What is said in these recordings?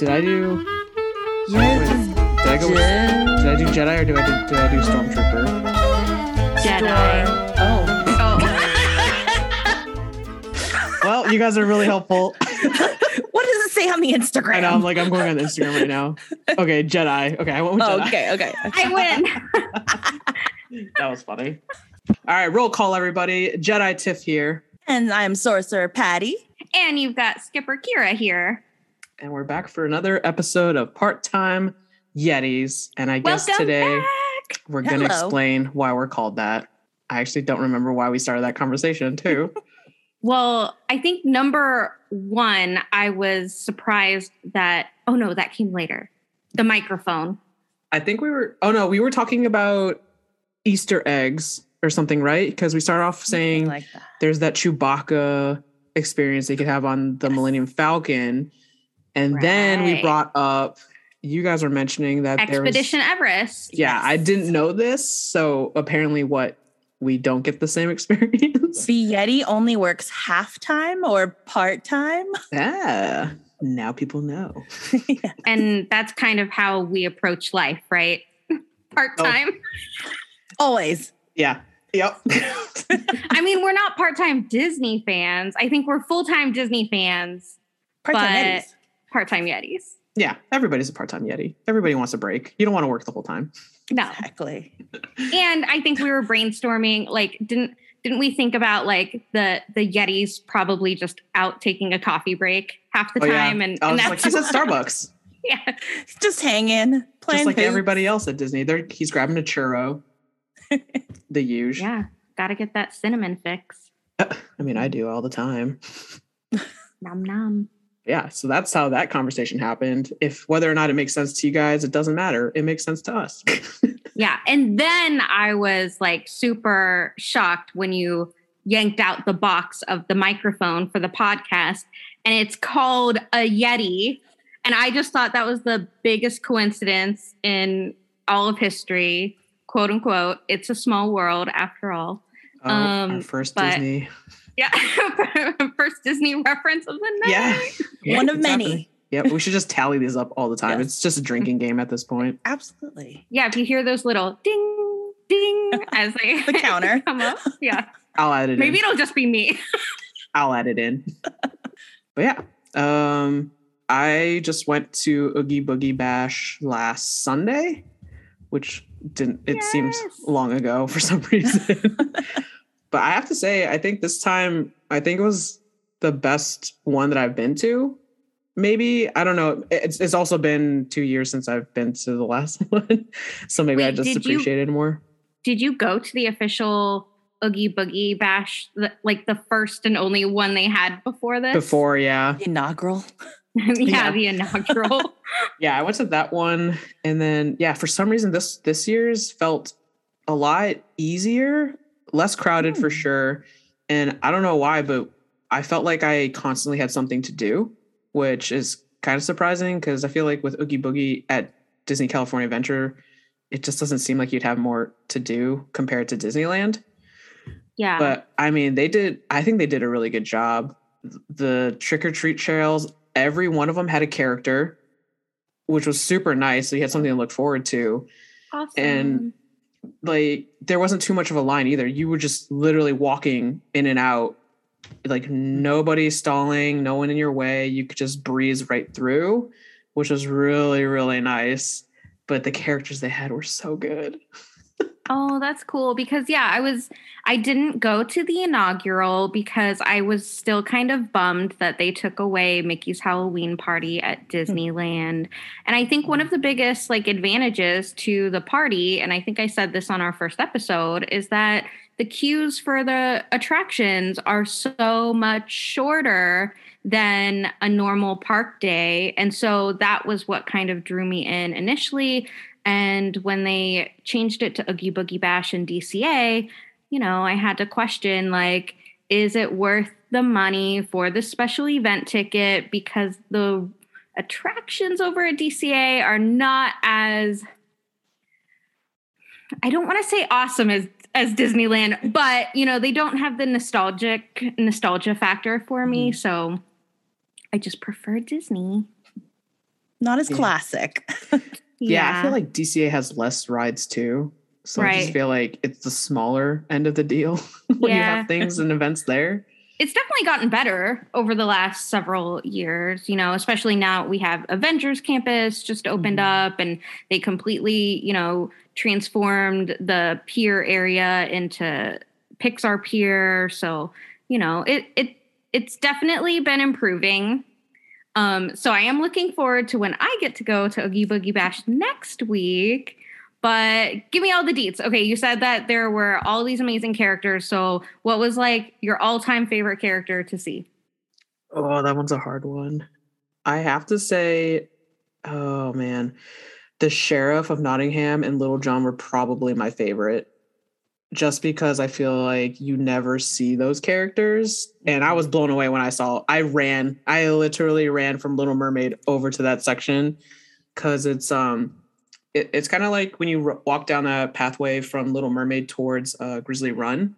Did I do? Yes. Did I go? With, did I do Jedi or did I do, did I do Stormtrooper? Jedi. Oh. Oh. Well, you guys are really helpful. what does it say on the Instagram? I know. I'm like I'm going on Instagram right now. Okay, Jedi. Okay, I went with Oh, Jedi. okay, okay. I win. That was funny. All right, roll call, everybody. Jedi Tiff here, And I'm Sorcerer Patty. and you've got Skipper Kira here. And we're back for another episode of Part Time Yetis. And I guess Welcome today back. we're going to explain why we're called that. I actually don't remember why we started that conversation, too. Well, I think number one, I was surprised that. Oh no, that came later. The microphone. I think we were. Oh no, we were talking about Easter eggs or something, right? Because we start off saying like that. there's that Chewbacca experience they could have on the Millennium Falcon, and then we brought up. You guys were mentioning that there was. Expedition Everest. Yeah, I didn't know this, so apparently, what we don't get the same experience. The Yeti only works half time or part time. Yeah, now people know. And that's kind of how we approach life, right? Part Oh. time. Always. Yeah. Yep. I mean, we're not part time Disney fans. I think we're full time Disney fans, Part time But- Yetis. Part time Yetis. yeah. Everybody's a part-time Yeti. Everybody wants a break. You don't want to work the whole time. No. Exactly. and I think we were brainstorming, like, didn't didn't we think about like the the Yetis probably just out taking a coffee break half the Oh, yeah. time, and, I and was like, he's at Starbucks, yeah, Just hanging, playing just like hoops. everybody else at Disney. They're he's grabbing a churro. the huge. yeah, got to get that cinnamon fix. I mean, I do all the time. Nom nom. Yeah. So that's how that conversation happened. If whether or not it makes sense to you guys, it doesn't matter. It makes sense to us. Yeah, and then I was like super shocked when you yanked out the box of the microphone for the podcast, and it's called a Yeti. And I just thought that was the biggest coincidence in all of history, quote unquote. It's a small world after all. Oh, Um, first but- Disney. Yeah, first Disney reference of the night. Yeah. Yeah, One of many. happening. Yep. We should just tally these up all the time. Yes. It's just a drinking game at this point. Absolutely. Yeah, if you hear those little ding, ding as they The counter. come up, yeah, I'll add it maybe in. it'll just be me. I'll add it in. but yeah. Um I just went to Oogie Boogie Bash last Sunday, which didn't it seems long ago for some reason. But I have to say, I think this time I think it was the best one that I've been to. Maybe I don't know. It's it's also been two years since I've been to the last one, so maybe I just appreciated you- it more. did you go to the official Oogie Boogie Bash, the, like the first and only one they had before this? Before, yeah, Inaugural. yeah, Yeah. the inaugural. yeah, I went to that one, and then yeah, for some reason this this year's felt a lot easier, less crowded for Hmm. sure, and I don't know why, but I felt like I constantly had something to do, which is kind of surprising because I feel like with Oogie Boogie at Disney California Adventure, it just doesn't seem like you'd have more to do compared to Disneyland. yeah, But I mean, they did. I think they did a really good job. The trick or treat trails, every one of them had a character, which was super nice. So you had something to look forward to. awesome. and- Like there wasn't too much of a line either. You were just literally walking in and out, like nobody stalling, no one in your way. You could just breeze right through, which was really really nice. But the characters they had were so good. Oh, that's cool because yeah, I was I didn't go to the inaugural because I was still kind of bummed that they took away Mickey's Halloween party at Disneyland. And I think one of the biggest like advantages to the party and I think I said this on our first episode is that the queues for the attractions are so much shorter than a normal park day. And so that was what kind of drew me in initially. And when they changed it to Oogie Boogie Bash and DCA, you know, I had to question like, is it worth the money for the special event ticket? Because the attractions over at DCA are not as I don't want to say awesome as as Disneyland, but you know, they don't have the nostalgic nostalgia factor for me, mm-hmm. so I just prefer Disney. Not as Yeah. classic. Yeah, I feel like DCA has less rides too. So I just feel like it's the smaller end of the deal when you have things and events there. it's definitely gotten better over the last several years, you know, especially now we have Avengers Campus just opened Mhm. up and they completely, you know, transformed the pier area into Pixar Pier. So, you know, it it it's definitely been improving. Um, so I am looking forward to when I get to go to Oogie Boogie Bash next week. But give me all the deets. Okay, you said that there were all these amazing characters. So, what was like your all-time favorite character to see? Oh, that one's a hard one. I have to say, oh man, the sheriff of Nottingham and Little John were probably my favorite. Just because I feel like you never see those characters. And I was blown away when I saw I ran. I literally ran from Little Mermaid over to that section because it's um it, it's kind of like when you r- walk down that pathway from Little Mermaid towards uh, Grizzly Run.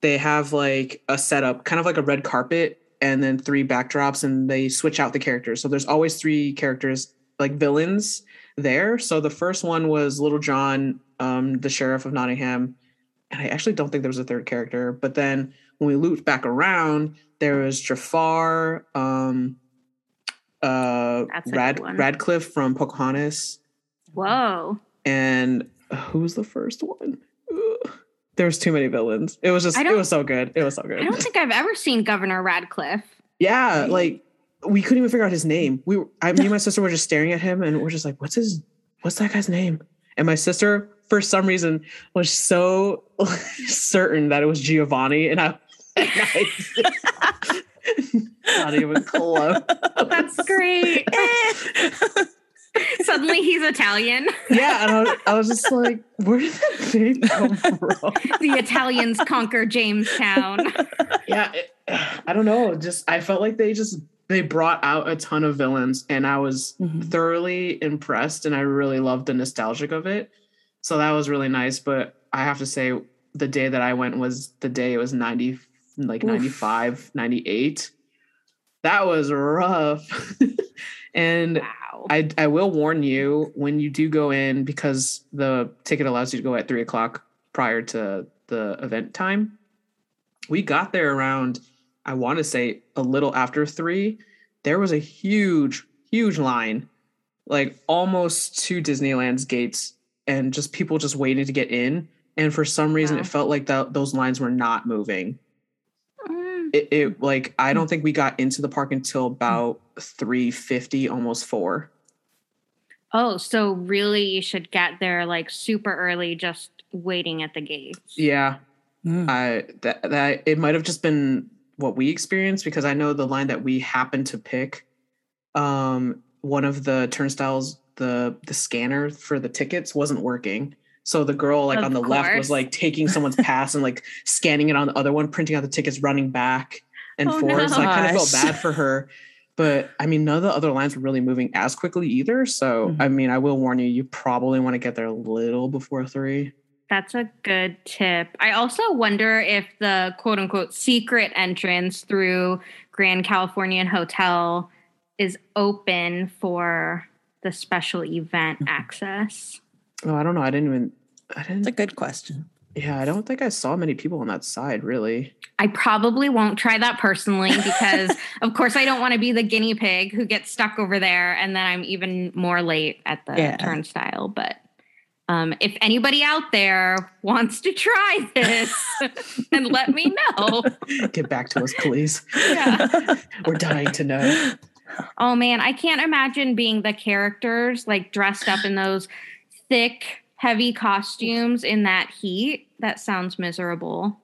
They have like a setup, kind of like a red carpet, and then three backdrops, and they switch out the characters. So there's always three characters, like villains, there. So the first one was Little John, um, the sheriff of Nottingham, and I actually don't think there was a third character. But then when we looped back around, there was Jafar, um, uh, That's a good Rad- Radcliffe from Pocahontas Whoa. and who was the first one? Ugh. There was too many villains. It was just, it was so good. It was so good. I don't think I've ever seen Governor Radcliffe. yeah, like we couldn't even figure out his name. We were, I me and my sister were just staring at him and we're just like, what's his what's that guy's name? And my sister, for some reason, was so certain that it was Giovanni, and I, and I not even close. That's great. Suddenly he's Italian. Yeah, and I was, I was just like, where did that name come from? the Italians conquer Jamestown. yeah it- i don't know just i felt like they just they brought out a ton of villains and i was Mhm. thoroughly impressed and i really loved the nostalgic of it so that was really nice but i have to say the day that i went was the day it was 90 like Oof. 95 98 that was rough and Wow. I, I will warn you when you do go in because the ticket allows you to go at three o'clock prior to the event time. We got there around, I want to say a little after three. There was a huge, huge line, like almost to Disneyland's gates, and just people just waiting to get in. And for some reason, Wow. it felt like that those lines were not moving Mm, it, it like I don't think we got into the park until about 350, almost four. Oh, so really you should get there like super early, just waiting at the gates. Yeah. Mm. I that that it might have just been what we experienced because I know the line that we happened to pick, um, one of the turnstiles, the the scanner for the tickets wasn't working. So the girl like Of on the left was like taking someone's pass and like scanning it on the other one, printing out the tickets, running back and Oh, forth. So I kind of felt bad for her. But I mean, none of the other lines were really moving as quickly either. So Mhm. I mean, I will warn you, you probably want to get there a little before three. That's a good tip. I also wonder if the quote unquote secret entrance through Grand Californian Hotel is open for the special event Mhm. access. Oh, I don't know. I didn't even. I didn't. It's a good question. Yeah, I don't think I saw many people on that side, really. I probably won't try that personally because, of course, I don't want to be the guinea pig who gets stuck over there and then I'm even more late at the Yeah. turnstile. But um, if anybody out there wants to try this, then let me know. Get back to us, please. Yeah. We're dying to know. Oh man, I can't imagine being the characters like dressed up in those thick, heavy costumes in that heat. That sounds miserable.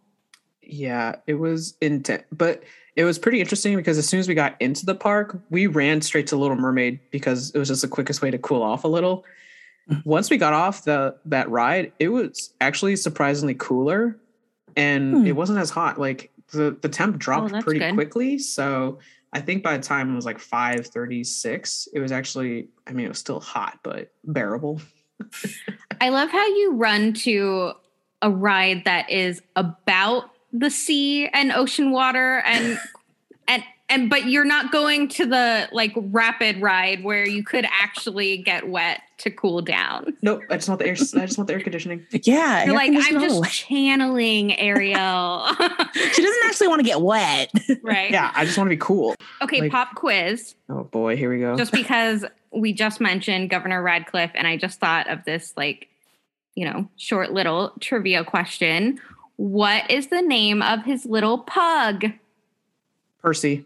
Yeah, it was intense, but it was pretty interesting because as soon as we got into the park, we ran straight to Little Mermaid because it was just the quickest way to cool off a little. Once we got off the that ride, it was actually surprisingly cooler, and Hmm. it wasn't as hot. Like the the temp dropped that's pretty good. quickly, so I think by the time it was like five thirty six, it was actually. I mean, it was still hot, but bearable. I love how you run to a ride that is about the sea and ocean water and and and but you're not going to the like rapid ride where you could actually get wet to cool down. Nope, I just want the air. I just want the air conditioning. Yeah. You're like, I'm just channeling Ariel. She doesn't actually want to get wet. right. Yeah, I just want to be cool. Okay, Like- pop quiz. Oh boy, here we go. Just because we just mentioned Governor Radcliffe, and I just thought of this like, you know, short little trivia question. What is the name of his little pug? Percy.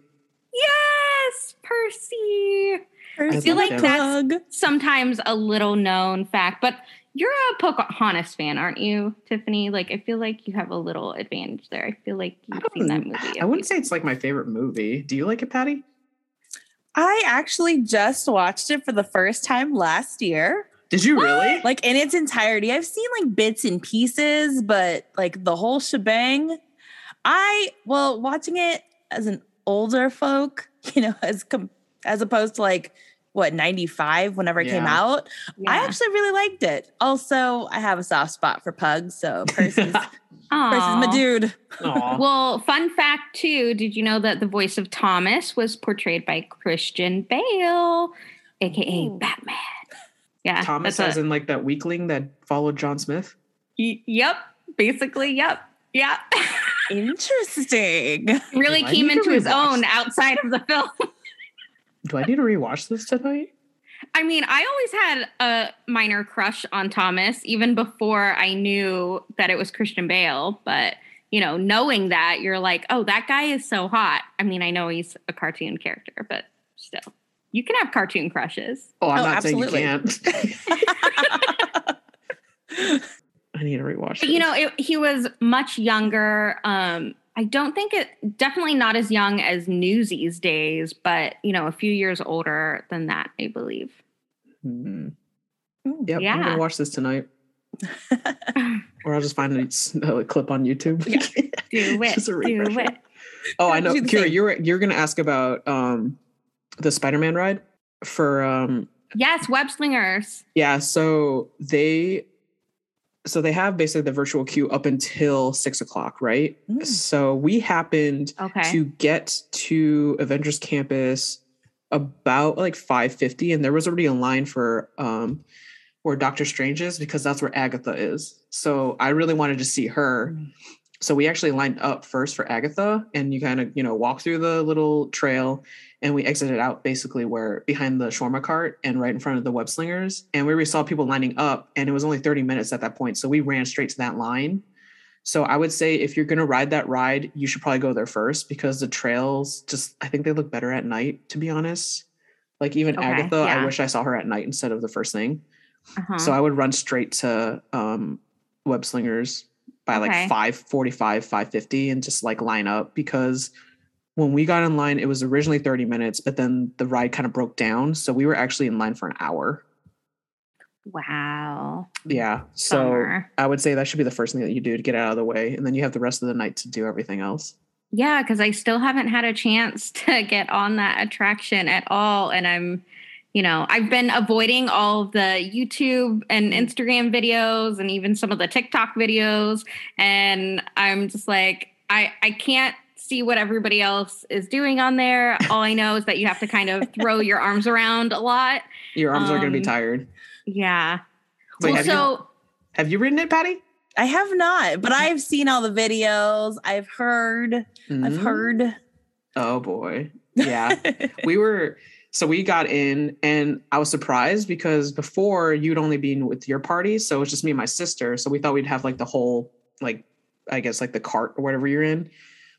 Yes, Percy. I feel like that's- Sometimes a little known fact, but you're a Pocahontas fan, aren't you, Tiffany? Like, I feel like you have a little advantage there. I feel like you've seen that movie. I wouldn't say it's like my favorite movie. Do you like it, Patty? I actually just watched it for the first time last year, Did you really? like in its entirety. I've seen like bits and pieces, but like the whole shebang. I well, watching it as an older folk, you know, as com- as opposed to like what 95 whenever it came Yeah. out. I actually really liked it. Also, I have a soft spot for pugs, so Percy's, Percy's my dude. Well, fun fact too, did you know that the voice of Thomas was portrayed by Christian Bale, aka Ooh. Batman? Yeah. Thomas, as a- in like that weakling that followed John Smith. y- Yep. Basically, yep. Yep. Interesting. really I came into his own outside of the film. Do I need to rewatch this tonight? I mean, I always had a minor crush on Thomas even before I knew that it was Christian Bale. But, you know, knowing that, you're like, oh, that guy is so hot. I mean, I know he's a cartoon character, but still, you can have cartoon crushes. Oh, I'm Oh, not absolutely. saying you can't. I need to rewatch. But, you know, it, he was much younger. Um, I don't think it, definitely not as young as Newsies days, but, you know, a few years older than that, I believe. Hmm. Ooh. Yep, I'm gonna watch this tonight, or I'll just find a, a clip on YouTube. Yeah. Do it. Do it. Oh, I know, did you Kira. think? You're you're gonna ask about um the Spider-Man ride for um Yes, web slingers. yeah. So they so they have basically the virtual queue up until six o'clock, right? Mm. So we happened Okay. to get to Avengers Campus about like 550 and there was already a line for um where Doctor Strange is because that's where Agatha is. So I really wanted to see her. Mm. So we actually lined up first for Agatha and you kind of, you know, walk through the little trail and we exited out basically where behind the shawarma cart and right in front of the web slingers. And we already saw people lining up and it was only 30 minutes at that point. So we ran straight to that line. So I would say if you're going to ride that ride, you should probably go there first because the trails just I think they look better at night to be honest. Like even Okay, Agatha, I wish I saw her at night instead of the first thing. Uh-huh. So I would run straight to um web slingers by Okay. like 545, 550 and just like line up because when we got in line, it was originally 30 minutes, but then the ride kind of broke down. So we were actually in line for an hour. wow. Yeah. So Bummer. I would say that should be the first thing that you do to get out of the way. And then you have the rest of the night to do everything else. Yeah, because I still haven't had a chance to get on that attraction at all. And I'm, you know, I've been avoiding all the YouTube and Instagram videos and even some of the TikTok videos. And I'm just like, I, I can't see what everybody else is doing on there. All I know is that you have to kind of throw your arms around a lot. Your arms are going to be Um, tired. Yeah. Wait, well, have, you, so have you ridden it, Patty? I have not, but I've seen all the videos. I've heard. I've Mm. heard. Oh boy. Yeah. we were so we got in and I was surprised because before you'd only been with your party, so it was just me and my sister. So we thought we'd have like the whole like I guess like the cart or whatever you're in.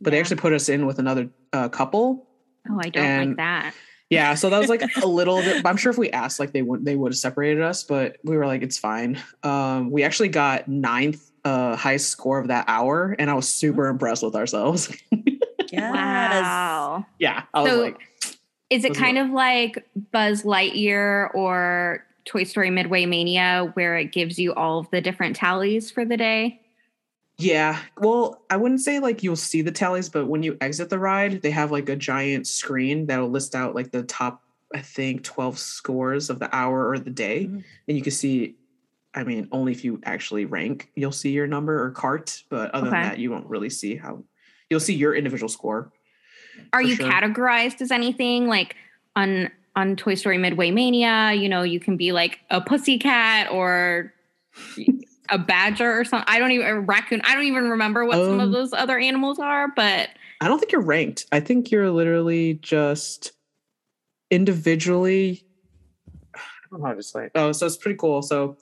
But they actually put us in with another uh, couple. oh, I don't and- like that. Yeah, so that was like a little bit. But I'm sure if we asked, like they would they would have separated us, but we were like, it's fine. Um, we actually got ninth uh highest score of that hour, and I was super impressed with ourselves. yes. Wow. yeah, I was So- like, Is it kind of like Buzz Lightyear or Toy Story Midway Mania, where it gives you all of the different tallies for the day? Yeah. Well, I wouldn't say like you'll see the tallies, but when you exit the ride, they have like a giant screen that'll list out like the top, I think, 12 scores of the hour or the day. Mhm. And you can see, I mean, only if you actually rank, you'll see your number or cart. But other Okay. than that, you won't really see how you'll see your individual score. Are you sure. categorized as anything like on on Toy Story Midway Mania? You know, you can be like a pussycat or a badger or something. I don't even a raccoon. I don't even remember what some of Um, those other animals are, but I don't think you're ranked. I think you're literally just individually. I don't know how to explain. Oh, so it's pretty cool. So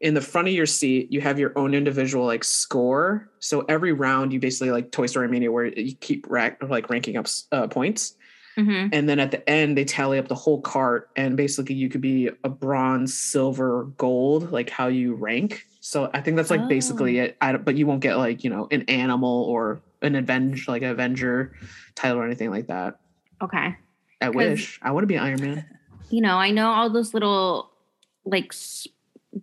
in the front of your seat, you have your own individual like score. So every round, you basically like Toy Story Mania, where you keep rack, like ranking up uh, points, mhm. and then at the end they tally up the whole cart, and basically you could be a bronze, silver, gold, like how you rank. So I think that's like basically it. I but you won't get like you know an animal or an avenge like an Avenger title or anything like that. okay. I wish I want to be Iron Man. You know, I know all those little like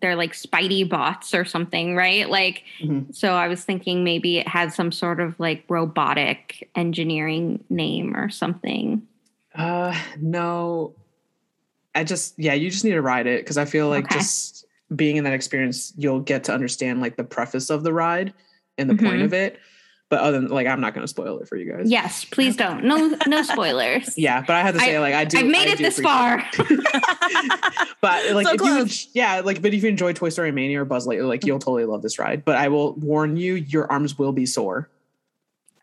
they're like Spidey bots or something, right? Like Mhm. so I was thinking maybe it had some sort of like robotic engineering name or something. Uh, no, I just yeah, you just need to ride it because I feel like Okay. just being in that experience, you'll get to understand like the preface of the ride and the point Mhm. of it. But other than like, I'm not going to spoil it for you guys. Yes, please don't. No no spoilers. Yeah, but I have to say, like, I do. I've made I it this far. but like, So if you, yeah, like, but if you enjoy Toy Story Mania or Buzz Lightyear, like, you'll totally love this ride. But I will warn you, your arms will be sore.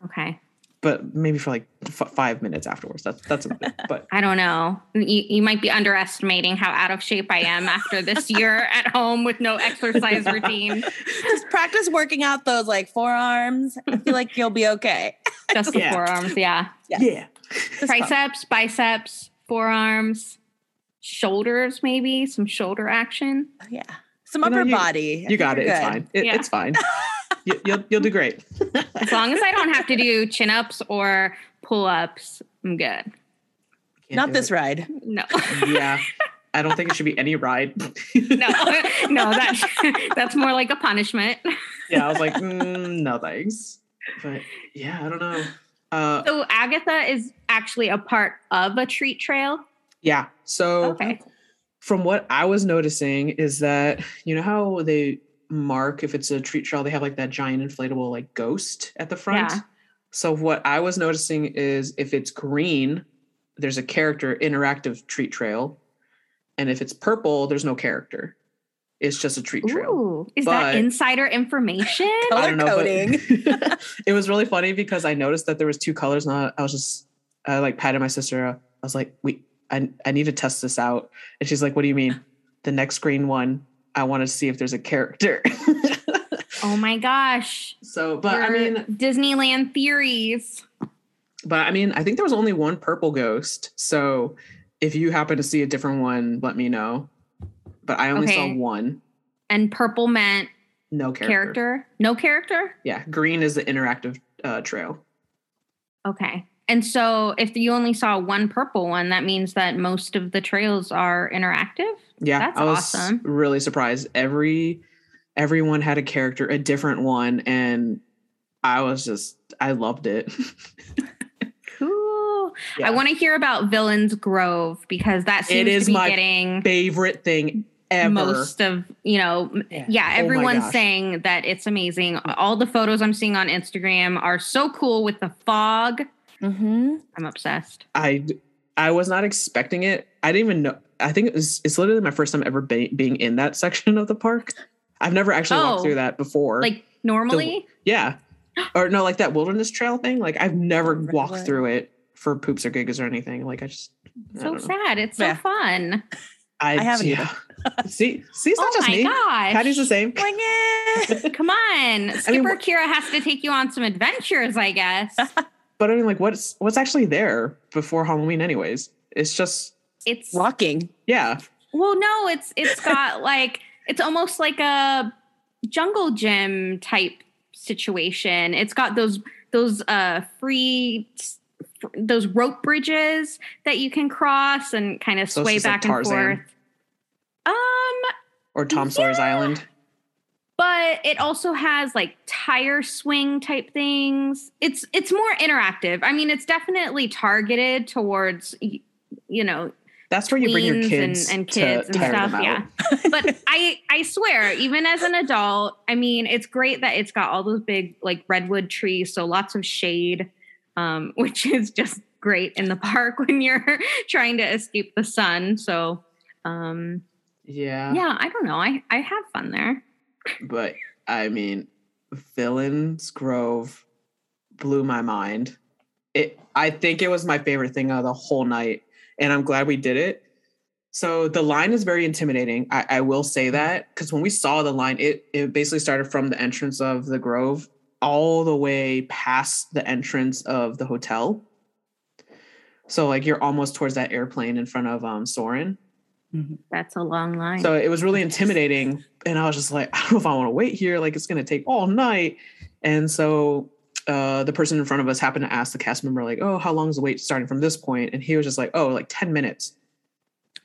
okay. But maybe for like f- five minutes afterwards. That's that's about it. But I don't know. You, you might be underestimating how out of shape I am after this year at home with no exercise routine. Just practice working out those like forearms. I feel like you'll be okay. Just the Yeah. forearms, yeah. Yes. yeah, Just fun. Triceps, biceps, forearms, shoulders, maybe some shoulder action. Oh, yeah. Some You know, upper you- body. You think got it. you're It's fine. It, Yeah. It's fine. You, you'll you'll do great. As long as I don't have to do chin ups or pull ups, I'm good. Can't Not this it. ride. No, Yeah, I don't think it should be any ride. no, no. That's that's more like a punishment. yeah, I was like, mm, no thanks. But yeah, I don't know. Uh, So Agatha is actually a part of a treat trail. yeah. So Okay. from what I was noticing is that you know how they mark if it's a treat trail, they have like that giant inflatable like ghost at the front. Yeah. So what I was noticing is if it's green, there's a character interactive treat trail, and if it's purple, there's no character. It's just a treat trail. Ooh, is But- that insider information? Color I don't know, but- coding. it was really funny because I noticed that there was two colors, and I, I was just I like patted my sister. I was like, "Wait, I I need to test this out," and she's like, "What do you mean?" The next green one, I want to see if there's a character. oh my gosh. so, but I mean, Disneyland theories. but I mean, I think there was only one purple ghost. So, if you happen to see a different one, let me know. But I only saw one. And purple meant No character. character. No character? Yeah, green is the interactive uh, trail. Okay. And so if you only saw one purple one, that means that most of the trails are interactive? Yeah, That's I was awesome. really surprised. Every everyone had a character, a different one, and I was just I loved it. Cool. Yeah. I want to hear about Villains Grove because that seems is to be my getting Favorite thing ever. most of, you know, Yeah. yeah, Oh everyone's gosh. saying that it's amazing. All the photos I'm seeing on Instagram are so cool with the fog. Mm-hmm. I'm obsessed. I I was not expecting it. I didn't even know. I think it was, it's literally my first time ever be, being in that section of the park. I've never actually walked Oh, through that before. Like normally, yeah, or no, like that wilderness trail thing. Like I've never walked right. through it for poops or gigs or anything. Like I just I so don't sad. It's so Yeah. fun. I, I haven't yeah. see, see, it's not oh just my me. gosh. Patty's the same. Like, eh. Come on. Skipper mean, Kira has to take you on some adventures, I guess. But I mean, like, what's what's actually there before Halloween? Anyways, it's just It's walking. yeah, well, no, it's it's got like it's almost like a jungle gym type situation. It's got those those uh free those rope bridges that you can cross and kind of So it's sway like back and forth. Um or Tom Sawyer's Island. But it also has like tire swing type things. It's it's more interactive. I mean, it's definitely targeted towards you know That's where you bring your kids and, and kids and stuff. Yeah, but I I swear, even as an adult, I mean, it's great that it's got all those big like redwood trees, so lots of shade. um, which is just great in the park when you're trying to escape the sun. So, um, Yeah. yeah, I don't know. I I have fun there. But I mean, Villains Grove blew my mind. It I think it was my favorite thing of the whole night. And I'm glad we did it. So the line is very intimidating. I, I will say that because when we saw the line, it it basically started from the entrance of the Grove all the way past the entrance of the hotel. So like you're almost towards that airplane in front of um Soarin'. That's a long line. So it was really intimidating. And I was just like, I don't know if I want to wait here. Like it's gonna take all night. And so uh the person in front of us happened to ask the cast member, like, oh, how long is the wait starting from this point? And he was just like, oh, like 10 minutes.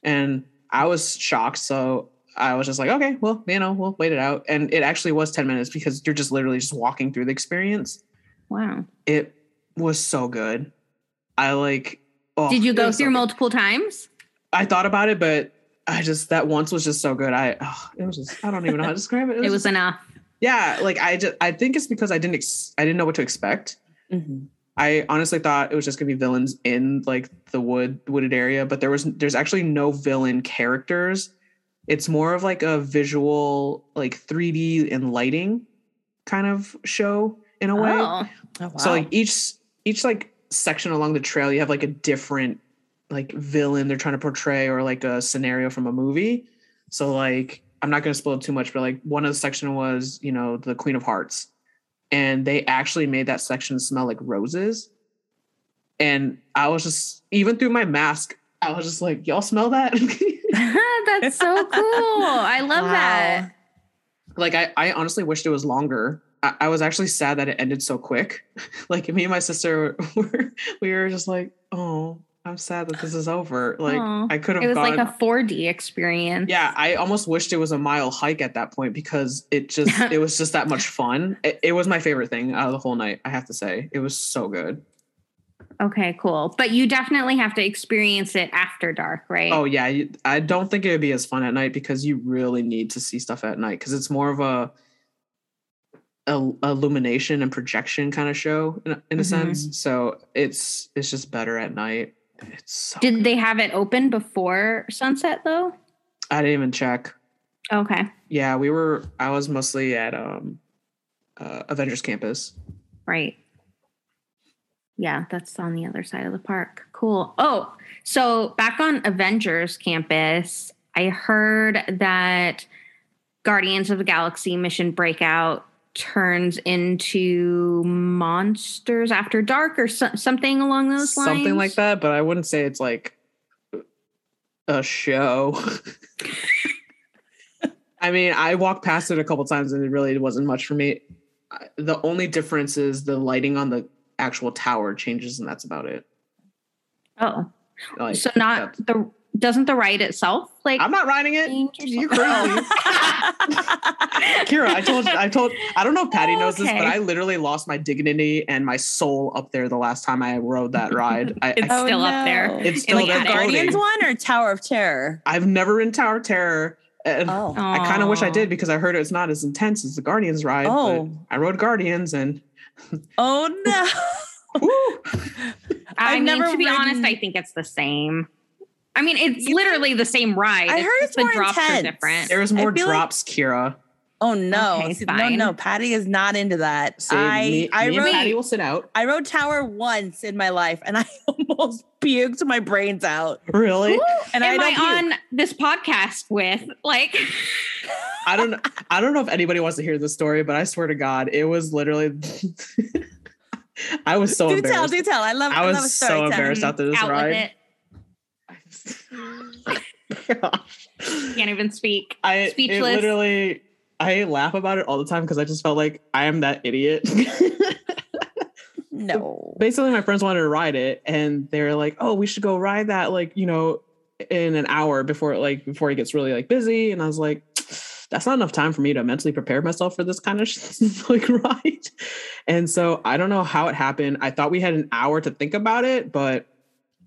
And I was shocked. So I was just like, okay, well, you know, we'll wait it out. And it actually was 10 minutes because you're just literally just walking through the experience. wow. It was so good. I like oh, Did you go was so through multiple times? I thought about it, but I just that once was just so good. I oh, it was just I don't even know how to describe it. It was just- enough. yeah, like I just I think it's because I didn't ex- I didn't know what to expect. Mhm. I honestly thought it was just gonna be villains in like the wood wooded area, but there was there's actually no villain characters. It's more of like a visual like 3D and lighting kind of show in a way. Oh, Oh, wow. So like each each like section along the trail, you have like a different like villain they're trying to portray or like a scenario from a movie. So like I'm not gonna spoil too much, but like one of the section was you know the Queen of Hearts, and they actually made that section smell like roses. And I was just even through my mask, I was just like, y'all smell that? that's so cool. I love Wow. that. like I, I honestly wished it was longer. I, I was actually sad that it ended so quick. like me and my sister were we were just like, oh, I'm sad that this is over. Like Aw. I could have It was gone. like a 4D experience. yeah, I almost wished it was a mile hike at that point because it just it was just that much fun. It, it was my favorite thing out of the whole night. I have to say, it was so good. Okay, cool. But you definitely have to experience it after dark, right? Oh yeah, I don't think it would be as fun at night because you really need to see stuff at night because it's more of a, a illumination and projection kind of show in, a- in a Mhm. sense. So it's it's just better at night. It's so Did they have it open before sunset though? I didn't even check. Okay. Yeah, we were. I was mostly at um, uh, Avengers Campus. Right. Yeah, that's on the other side of the park. Cool. Oh, so back on Avengers campus, I heard that Guardians of the Galaxy Mission Breakout turns into Monsters After Dark or so- something along those lines. something like that. But I wouldn't say it's like a show. I mean, I walked past it a couple times and it really wasn't much for me. The only difference is the lighting on the actual tower changes, and that's about it. Oh, Like, so not the doesn't the ride itself like I'm not riding it. You're crazy. Kira, I told I told I don't know if Patty knows this, but I literally lost my dignity and my soul up there the last time I rode that ride. I, It's I still up oh, there. it's still the there attic. Guardians one or Tower of Terror? I've never ridden Tower of Terror. And Oh. I kind of wish I did because I heard it's not as intense as the Guardians ride. Oh. But I rode Guardians and Oh no. woo, I I've mean, never to be honest, I think it's the same. I mean, it's You- literally the same ride. I It's heard just it's the more drops are intense. different. there was more feel like- drops, Kira. Oh no. Okay, no, no. Patty is not into that. Save I me, I me and rode Patty will sit out. I rode Tower once in my life and I almost puked my brains out. Really? Who And I am don't I, on this podcast with? Like, I don't know. I don't know if anybody wants to hear this story, but I swear to God, it was literally. I was so do tell, embarrassed. do tell. I love I I love a was story so time. embarrassed after this out ride. Gosh. Can't even speak. I Speechless. literally I laugh about it all the time because I just felt like I am that idiot. No. Basically, my friends wanted to ride it, and they're like, "Oh, we should go ride that, like you know, in an hour before like before it gets really like busy." And I was like, "That's not enough time for me to mentally prepare myself for this kind of like ride." And so I don't know how it happened. I thought we had an hour to think about it, but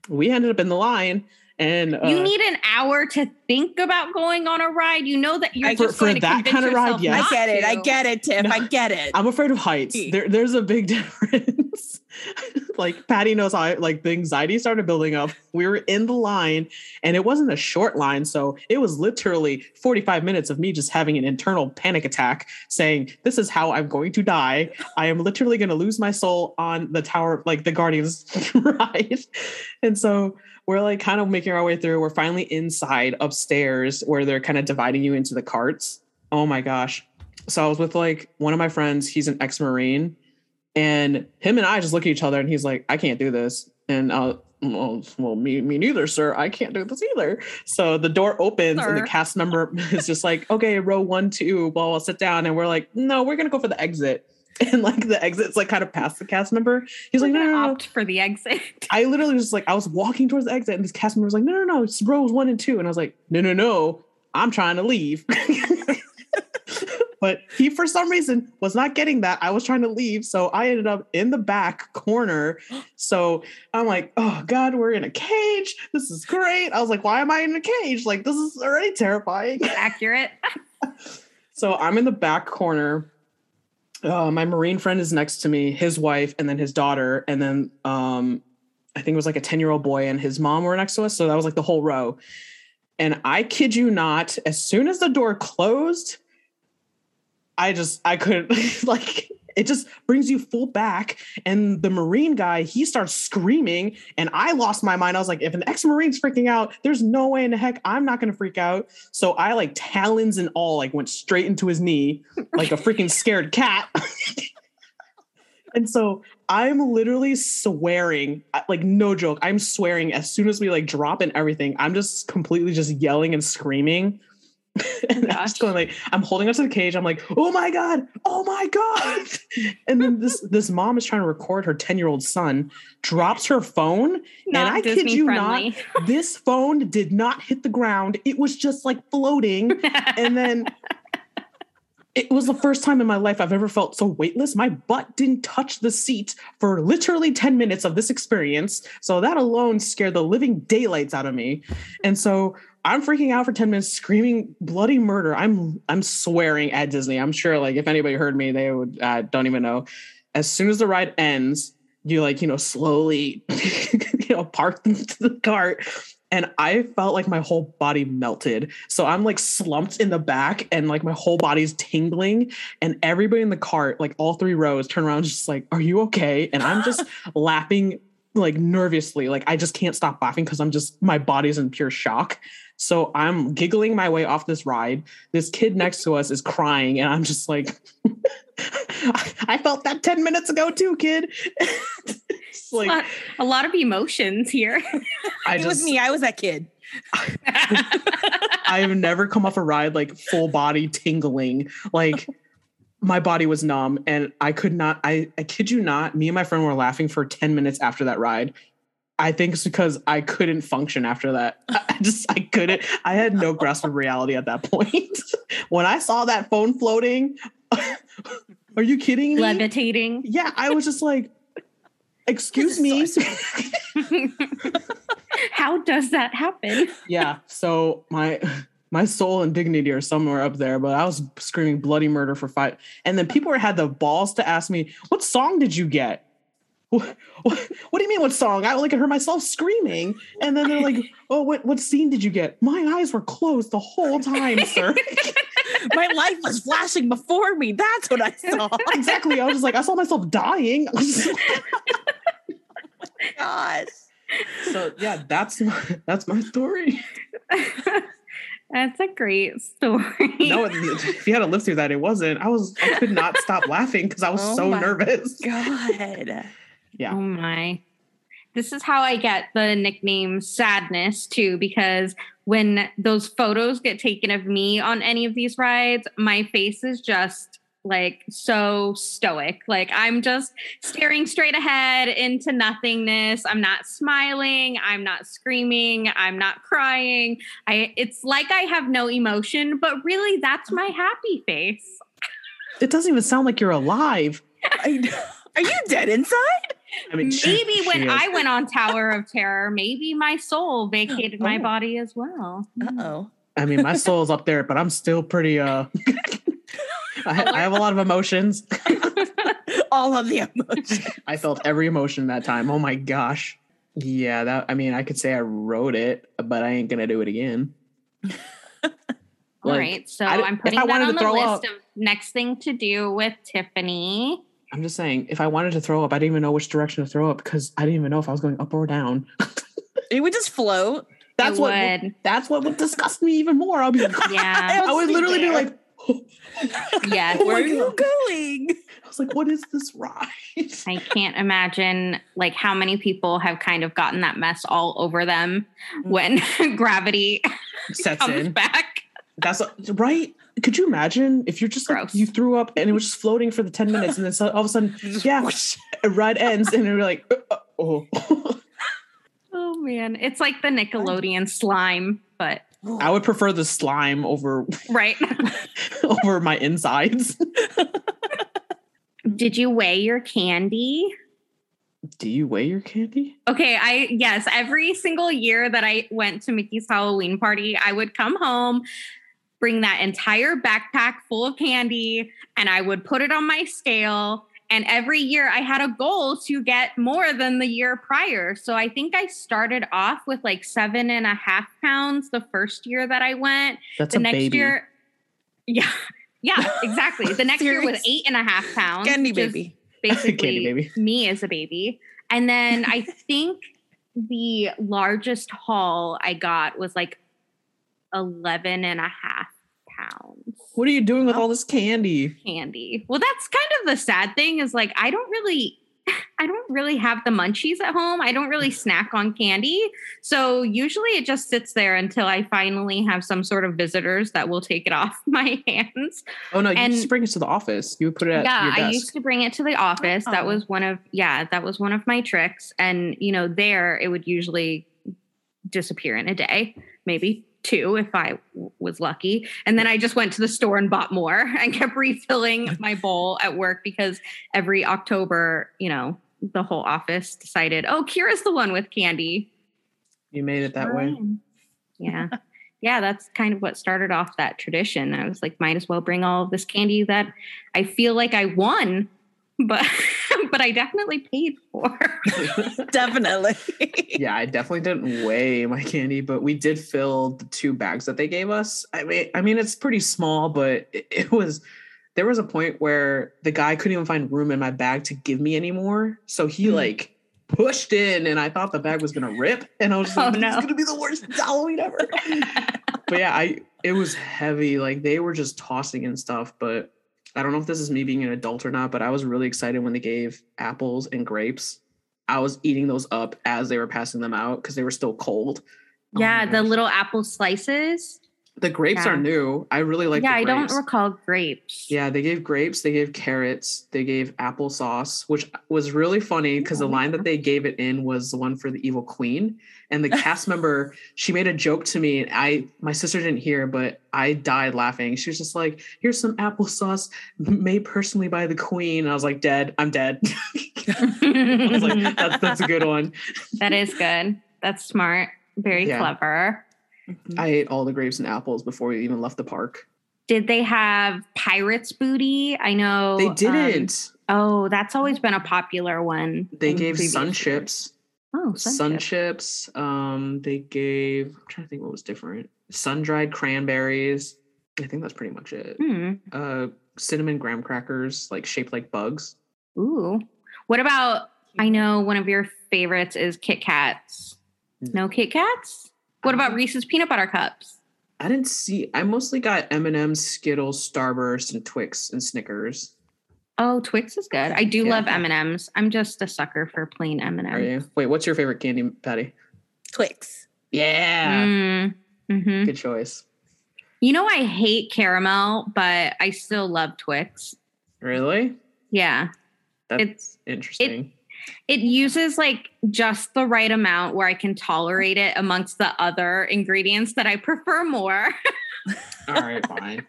we ended up in the line. And uh, you need an hour to think about going on a ride. You know that you're For- just for going to that convince kind of ride, yes. I not get it. I get it, Tiff. No. I get it. I'm afraid of heights. There, there's a big difference. like Patty knows how I, like the anxiety started building up. We were in the line and it wasn't a short line. So it was literally 45 minutes of me just having an internal panic attack saying, This is how I'm going to die. I am literally going to lose my soul on the tower, like the Guardians ride. And so we're like kind of making our way through. We're finally inside upstairs where they're kind of dividing you into the carts. Oh my gosh. So I was with like one of my friends, he's an ex Marine and him and I just look at each other and he's like, I can't do this. And uh, well, well, me, me neither, sir. I can't do this either. So the door opens sir. and the cast member is just like, okay, row one, two, well, I'll sit down. And we're like, no, we're gonna go for the exit. And like the exit's like kind of past the cast member. He's we're like, no, no, no, opt for the exit. I literally was like, I was walking towards the exit, and this cast member was like, no, no, no, it's rows one and two. And I was like, no, no, no, I'm trying to leave. but he for some reason was not getting that. I was trying to leave, so I ended up in the back corner. So I'm like, oh god, we're in a cage. This is great. I was like, why am I in a cage? Like this is already terrifying. Accurate. so I'm in the back corner. Uh, my marine friend is next to me, his wife, and then his daughter, and then um, I think it was like a 10 year old boy and his mom were next to us. So that was like the whole row. And I kid you not, as soon as the door closed, I just I couldn't like it just brings you full back. And the Marine guy, he starts screaming, and I lost my mind. I was like, if an ex-Marine's freaking out, there's no way in the heck I'm not gonna freak out. So I like talons and all, like went straight into his knee, like a freaking scared cat. and so I'm literally swearing, like no joke. I'm swearing as soon as we like drop and everything. I'm just completely just yelling and screaming and I'm just going like, I'm holding up to the cage. I'm like, oh my god, oh my god! And then this this mom is trying to record her ten year old son, drops her phone, not and I Disney kid you friendly. not, this phone did not hit the ground. It was just like floating, and then. It was the first time in my life I've ever felt so weightless. My butt didn't touch the seat for literally 10 minutes of this experience. So that alone scared the living daylights out of me. And so I'm freaking out for 10 minutes, screaming bloody murder. I'm I'm swearing at Disney. I'm sure like if anybody heard me, they would uh, don't even know. As soon as the ride ends, you like, you know, slowly, you know, park the cart. And I felt like my whole body melted. So I'm like slumped in the back and like my whole body's tingling. And everybody in the cart, like all three rows, turn around just like, Are you okay? And I'm just laughing like nervously. Like I just can't stop laughing because I'm just my body's in pure shock. So I'm giggling my way off this ride. This kid next to us is crying, and I'm just like, I felt that 10 minutes ago too, kid. like a lot, a lot, of emotions here. I it just, was me. I was that kid. I've never come off a ride like full body tingling. Like my body was numb and I could not, I, I kid you not, me and my friend were laughing for 10 minutes after that ride I think it's because I couldn't function after that. I just I couldn't. I had no grasp of reality at that point. when I saw that phone floating, are you kidding me? Levitating. Yeah, I was just like, excuse me. So How does that happen? Yeah. So my my soul and dignity are somewhere up there, but I was screaming bloody murder for five. And then people had the balls to ask me, what song did you get? What, what, do you mean what song? I like I heard myself screaming, and then they're like, "Oh, what what scene did you get?" My eyes were closed the whole time, sir. My life was flashing before me. That's what I saw. exactly. I was just like, I saw myself dying. oh my gosh. So yeah, that's my that's my story. That's a great story. No, if you had to live through that, it wasn't. I was I could not stop laughing because I was oh so nervous. God. Yeah. Oh my. This is how I get the nickname sadness too, because when those photos get taken of me on any of these rides, my face is just like so stoic. Like I'm just staring straight ahead into nothingness. I'm not smiling, I'm not screaming, I'm not crying. I it's like I have no emotion, but really that's my happy face. It doesn't even sound like you're alive. Are you dead inside? I mean, maybe she, when she I went on Tower of Terror, maybe my soul vacated oh. my body as well. Uh oh. I mean, my soul's up there, but I'm still pretty. uh I, I have a lot of emotions. all of the emotions. I felt every emotion that time. Oh my gosh. Yeah, that I mean, I could say I wrote it, but I ain't gonna do it again. All Like, right, so I, I'm putting that on the list up- of next thing to do with Tiffany. I'm just saying, if I wanted to throw up, I didn't even know which direction to throw up because I didn't even know if I was going up or down. It would just float. That's It what would. that's what would disgust me even more. I'll be like, Yeah. I would literally be there. like, oh yeah, Oh Where are you going? I was like, what is this ride? I can't imagine like how many people have kind of gotten that mess all over them mm. when gravity Sets comes in. back. That's right. Could you imagine if you're just like you threw up and it was just floating for the 10 minutes and then so- all of a sudden, yeah, a ride ends and you're like, uh, uh, oh. Oh man, it's like the Nickelodeon slime, but I would prefer the slime over right. over my insides. Did you weigh your candy? Do you weigh your candy? Okay, I yes, every single year that I went to Mickey's Halloween party, I would come home, bring that entire backpack full of candy, and I would put it on my scale. And every year I had a goal to get more than the year prior. So I think I started off with like seven and a half pounds the first year that I went. That's The a next baby. year, yeah, yeah, exactly. The next year was eight and a half pounds. Candy baby. basically Candy baby. me as a baby. And then I think the largest haul I got was like 11 and a half pounds What are you doing with all this candy? candy. Well, that's kind of the sad thing is like I don't really I don't really have the munchies at home. I don't really snack on candy. So usually it just sits there until I finally have some sort of visitors that will take it off my hands. Oh no, you And- just bring it to the office. You would put it at yeah your desk. i used to bring it to the office that Oh. was one of yeah that was one of my tricks and you know there it would usually disappear in a day maybe two if i w- was lucky. And then i just went to the store and bought more and kept refilling my bowl at work because every october you know the whole office decided oh kira's the one with candy. You made it that way. yeah. Yeah that's kind of what started off that tradition. I was like might as well bring all of this candy that i feel like i won but but i definitely paid for Definitely. yeah, I definitely didn't weigh my candy, but we did fill the two bags that they gave us. I mean, I mean, it's pretty small, but it, it was. There was a point where the guy couldn't even find room in my bag to give me anymore. so he Hmm. like pushed in, and I thought the bag was gonna rip, and I was just like, Oh, "This no. is gonna be the worst Halloween ever." but yeah, I it was heavy. Like they were just tossing and stuff, but I don't know if this is me being an adult or not, but I was really excited when they gave apples and grapes. I was eating those up as they were passing them out because they were still cold. Oh yeah the little apple slices the grapes yeah. are new. I really like. yeah i don't recall grapes Yeah, they gave grapes, they gave carrots, they gave applesauce, which was really funny because the line that they gave it in was the one for the evil queen. And the cast member, she made a joke to me. And I my sister didn't hear, but I died laughing. She was just like, here's some applesauce made personally by the queen. And I was like, dead, I'm dead. I was like, that's that's a good one. that is good that's smart very Yeah. clever I ate all the grapes and apples before we even left the park. did they have pirates booty i know They um, didn't. oh that's always been a popular one they gave sun chips. oh sun, sun, chips. chips. Um, they gave. I'm trying to think what was different. Sun dried cranberries. I think that's pretty much it. Hmm. Uh, cinnamon graham crackers, like shaped like bugs. Ooh. What about I know one of your favorites is Kit Kats. No Kit Kats? What about Um, Reese's peanut butter cups? I didn't see. I mostly got M and M's, Skittles, Starburst, and Twix and Snickers. Oh, Twix is good. I do Yeah. love M&Ms. I'm just a sucker for plain M&Ms. Are you? Wait, what's your favorite candy, Patty? Twix. Yeah, Mm, mhm. good choice. You know I hate caramel, but I still love Twix. Really? Yeah. That's It's interesting. it uses like just the right amount where I can tolerate it amongst the other ingredients that I prefer more. All right, fine.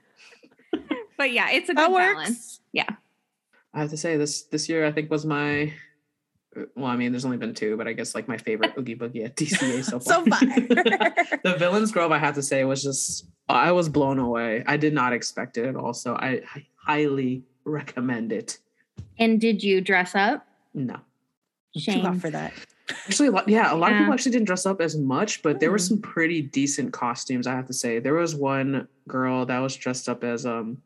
but yeah, it's a good works. balance. Yeah. I have to say this this year I think was my uh, well, I mean, there's only been two, but I guess like my favorite Oogie Boogie at DCA so far. So far. the Villains Grove, I have to say, was just I was blown away. I did not expect it at all, so I, I highly recommend it. And did you dress up? No. Too hot for that. Actually, a lot, yeah, a lot of people actually didn't dress up as much, but there were Hmm. some pretty decent costumes. I have to say, there was one girl that was dressed up as um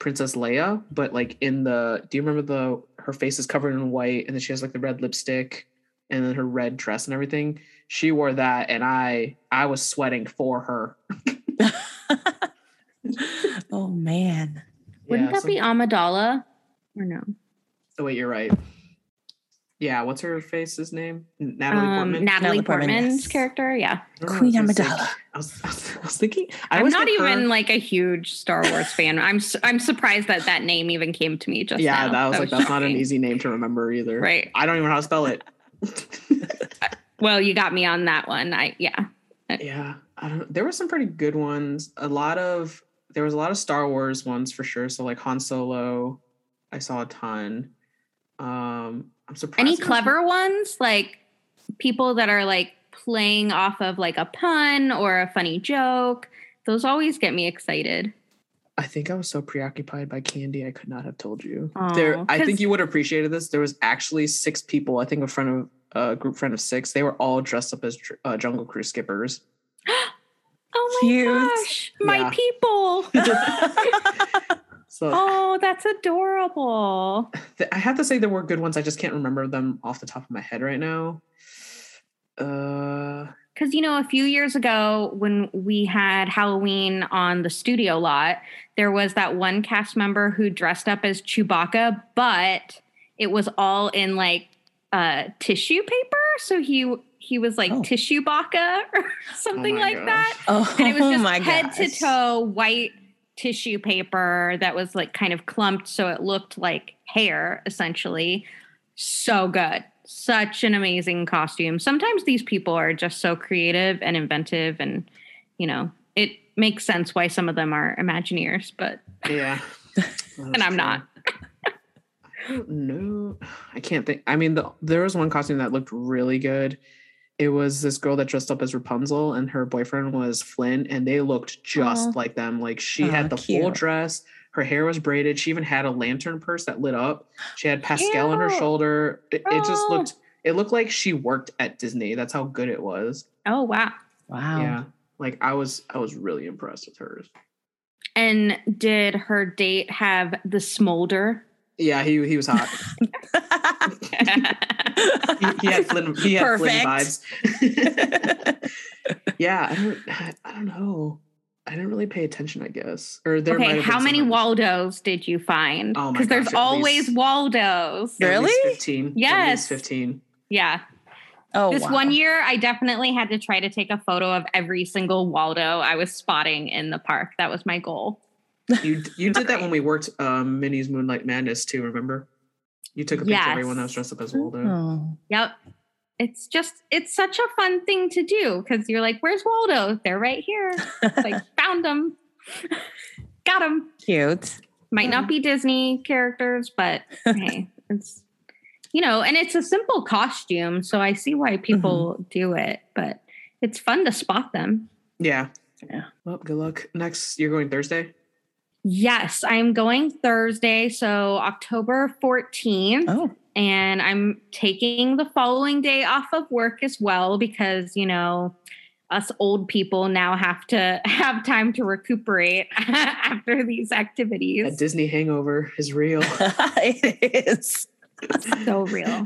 Princess Leia, but like in the. Do you remember the her face is covered in white, and then she has like the red lipstick, and then her red dress and everything. She wore that, and I I was sweating for her. oh man. Wouldn't Yeah, that so- be Amidala? Or no? Oh wait, you're right. Yeah, what's her face's name? N- Natalie Um, Portman. Natalie, Natalie Portman, Portman's yes. character. Yeah. I don't know, Queen I was gonna say- Amidala. I was, I was, I was thinking. I I'm always not get her- even like a huge Star Wars fan. I'm I'm surprised that that name even came to me just yeah, now. that was like that's not an easy name to remember either. Right. I don't even know how to spell it. Well, you got me on that one. I yeah. yeah, I don't. There were some pretty good ones. A lot of there was a lot of Star Wars ones for sure. So like Han Solo, I saw a ton. Um, I'm surprised. Any clever ones like people that are like playing off of like a pun or a funny joke? Those always get me excited. I think I was so preoccupied by candy, I could not have told you. Aw, there, I think you would have appreciated this. There was actually six people. I think a friend of a group friend of six. They were all dressed up as uh, Jungle Cruise skippers. Oh my Cute. gosh, my Yeah. people. So oh, that's adorable. th- I have to say there were good ones. I just can't remember them off the top of my head right now. Uh, Because, you know, a few years ago when we had Halloween on the studio lot, there was that one cast member who dressed up as Chewbacca, but it was all in like uh, tissue paper. So he he was like Oh. tissue baka or something my like gosh. that. oh, And it was just my head to toe white tissue paper that was like kind of clumped so it looked like hair essentially. So good. Such an amazing costume. Sometimes these people are just so creative and inventive and you know, it makes sense why some of them are Imagineers, but yeah. and I'm not. I don't know. I can't think. I mean, the, there was one costume that looked really good. It was this girl that dressed up as Rapunzel, and her boyfriend was Flynn, and they looked just Aw. like them. Like she Aw, had the full dress, her hair was braided. She even had a lantern purse that lit up. She had Pascal on her shoulder. It, it just looked. It looked like she worked at Disney. That's how good it was. Oh wow. Wow. Yeah, like I was. I was really impressed with hers. And did her date have the smolder? Yeah, he he was hot. he, he had Flynn. He had Flynn vibes. yeah, I don't. I don't know. I didn't really pay attention. I guess. Or there. might okay, how many some- Waldos did you find? Oh my Because there's at always least- Waldos. At least Really? Fifteen. At Yes. least Fifteen. Yeah. oh, this wow. one year, I definitely had to try to take a photo of every single Waldo I was spotting in the park. That was my goal. You you did that when we worked um, Minnie's Moonlight Madness too. Remember? You took a picture of everyone that was dressed up as Waldo. Oh. Yep. It's just, it's such a fun thing to do because you're like, where's Waldo? They're right here. It's like, found them. Got them. Cute. Might not be Disney characters, but hey, it's you know, and it's a simple costume, so I see why people do it, but it's fun to spot them. Yeah. Yeah. Well, good luck. Next, you're going Thursday. Yes, I'm going Thursday, so October 14th, Oh. and I'm taking the following day off of work as well because, you know, us old people now have to have time to recuperate after these activities. That activities. Disney hangover is real. it is. so real.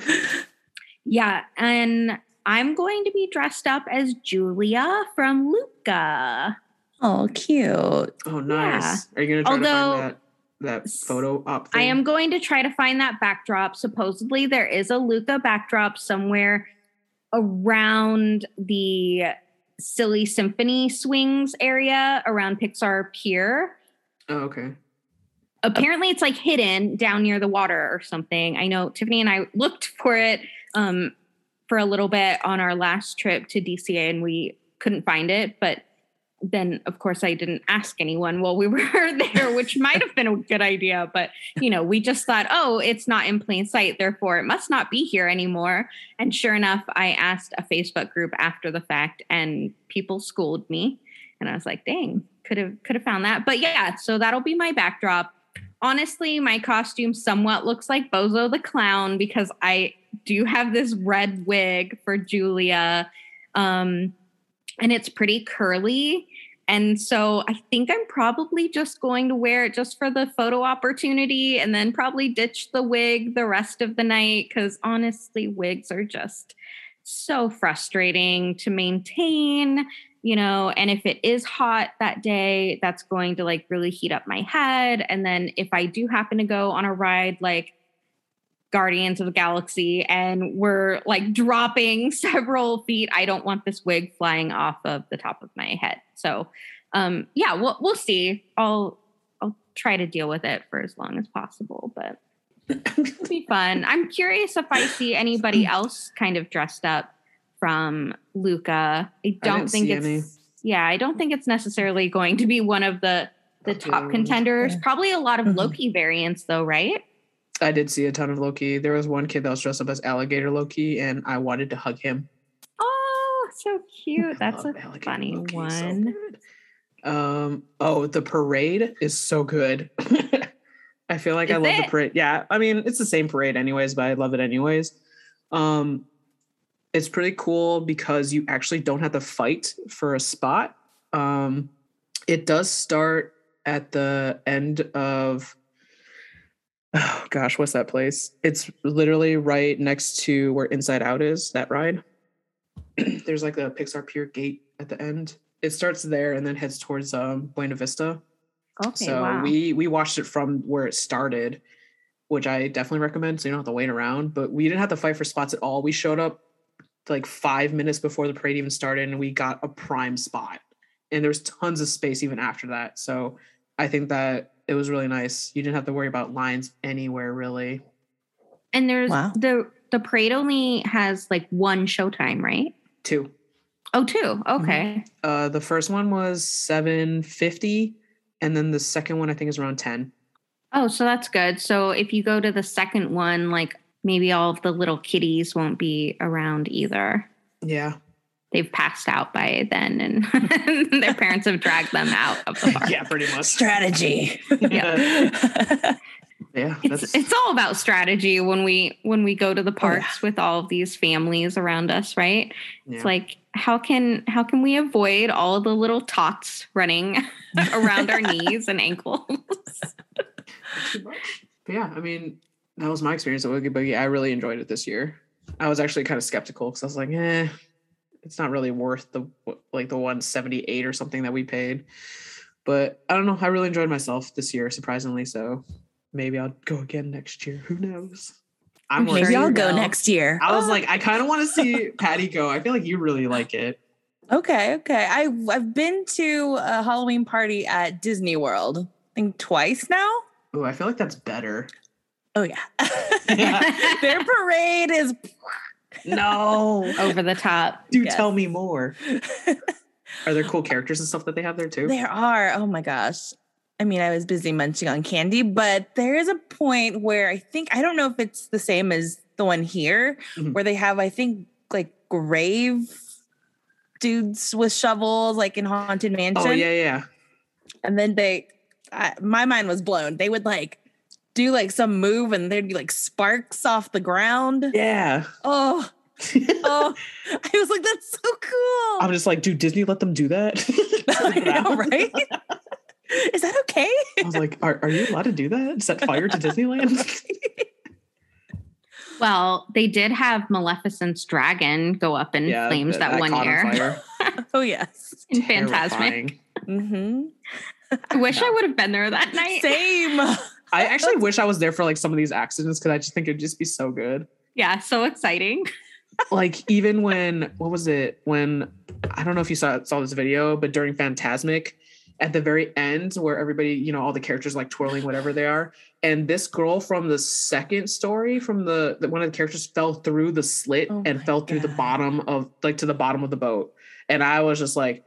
Yeah, and I'm going to be dressed up as Julia from Luca. Oh, cute. Oh, nice. Are you gonna try Although- to find that that photo op? I am going to try to find that backdrop. Supposedly, there is a Luca backdrop somewhere around the Silly Symphony Swings area around Pixar Pier. Oh, okay. Apparently, it's like hidden down near the water or something. I know Tiffany and I looked for it um, for a little bit on our last trip to DCA and we couldn't find it. But then, of course, I didn't ask anyone while we were there, which might have been a good idea. But, you know, we just thought, oh, it's not in plain sight. Therefore, it must not be here anymore. And sure enough, I asked a Facebook group after the fact and people schooled me. And I was like, dang, could have could have found that. But yeah, so that'll be my backdrop. honestly, my costume somewhat looks like Bozo the Clown because I do have this red wig for Julia. Um, and it's pretty curly. And so I think I'm probably just going to wear it just for the photo opportunity and then probably ditch the wig the rest of the night because honestly, wigs are just so frustrating to maintain, you know. And if it is hot that day, that's going to like really heat up my head. And then if I do happen to go on a ride like Guardians of the Galaxy and we're like dropping several feet. I don't want this wig flying off of the top of my head. So um yeah, we'll we'll see. I'll I'll try to deal with it for as long as possible, but it'll be fun. I'm curious if I see anybody else kind of dressed up from Luca. I don't didn't think it's any. yeah, I don't think it's necessarily going to be one of the the top contenders. Yeah. Probably a lot of Mhm. Loki variants though, right? I did see a ton of Loki. There was one kid that was dressed up as alligator Loki, and I wanted to hug him. Oh, so cute. That's a funny Loki, so one. good. um. Oh, the parade is so good. I feel like I love it? the parade. Yeah, I mean it's the same parade anyways, but I love it anyways. Um, it's pretty cool because you actually don't have to fight for a spot. Um, it does start at the end of oh gosh, what's that place? It's literally right next to where Inside Out is, that ride. There's like the Pixar Pier gate at the end. It starts there and then heads towards um Buena Vista. Okay, so wow. we we watched it from where it started, which I definitely recommend. So you don't have to wait around. But we didn't have to fight for spots at all. We showed up like five minutes before the parade even started, and we got a prime spot. And there's tons of space even after that. So I think that it was really nice. You didn't have to worry about lines anywhere really. and there's Wow. the the parade only has like one showtime, right? Two. Oh, two. Okay. Uh, the first one was seven fifty, and then the second one I think is around ten. Oh, so that's good. So if you go to the second one, like maybe all of the little kitties won't be around either. Yeah. They've passed out by then, and their parents have dragged them out of the park. yeah, pretty much. Strategy. Yeah. yeah. It's, it's all about strategy when we when we go to the Oh, yeah. parks with all of these families around us, right? yeah. It's like how can how can we avoid all the little tots running around our knees and ankles? But yeah, I mean, that was my experience at Oogie Boogie. I really enjoyed it this year. I was actually kind of skeptical because I was like, eh, it's not really worth the like the 178 or something that we paid. But I don't know. I really enjoyed myself this year, surprisingly. So maybe I'll go again next year. Who knows? I'm Sure Maybe you I'll go will. next year. I was like, I kind of want to see Patty go. I feel like you really like it. Okay, okay. I I've been to a Halloween party at Disney World. I think twice now. Oh, I feel like that's better. Oh yeah. Their parade is No. Over the top. Do Yes. tell me more. Are there cool characters and stuff that they have there too? There are. Oh my gosh. I mean, I was busy munching on candy, but there is a point where I think I don't know if it's the same as the one here, Mhm. where they have, I think, like grave dudes with shovels, like in Haunted Mansion. Oh yeah, yeah. And then they, I, my mind was blown. They would like do like some move, and there'd be like sparks off the ground. Yeah. Oh, oh! I was like, that's so cool. I'm just like, dude, Disney let them do that? Know, right? Is that okay? I was like, are, are you allowed to do that? Set fire to Disneyland? Well, they did have Maleficent's dragon go up in flames that, one caught on year fire. oh yes. in Fantasmic. Terrifying. Mm-hmm. I wish I would have been there that night. Same. I actually wish I was there for like some of these accidents because I just think it'd just be so good. Yeah, so exciting. Like even when what was it? When I don't know if you saw saw this video, but during Fantasmic, at the very end where everybody, you know, all the characters like twirling whatever they are, and this girl from the second story from the, the one of the characters fell through the slit Oh and fell through the bottom of like to the bottom of the boat, and I was just like.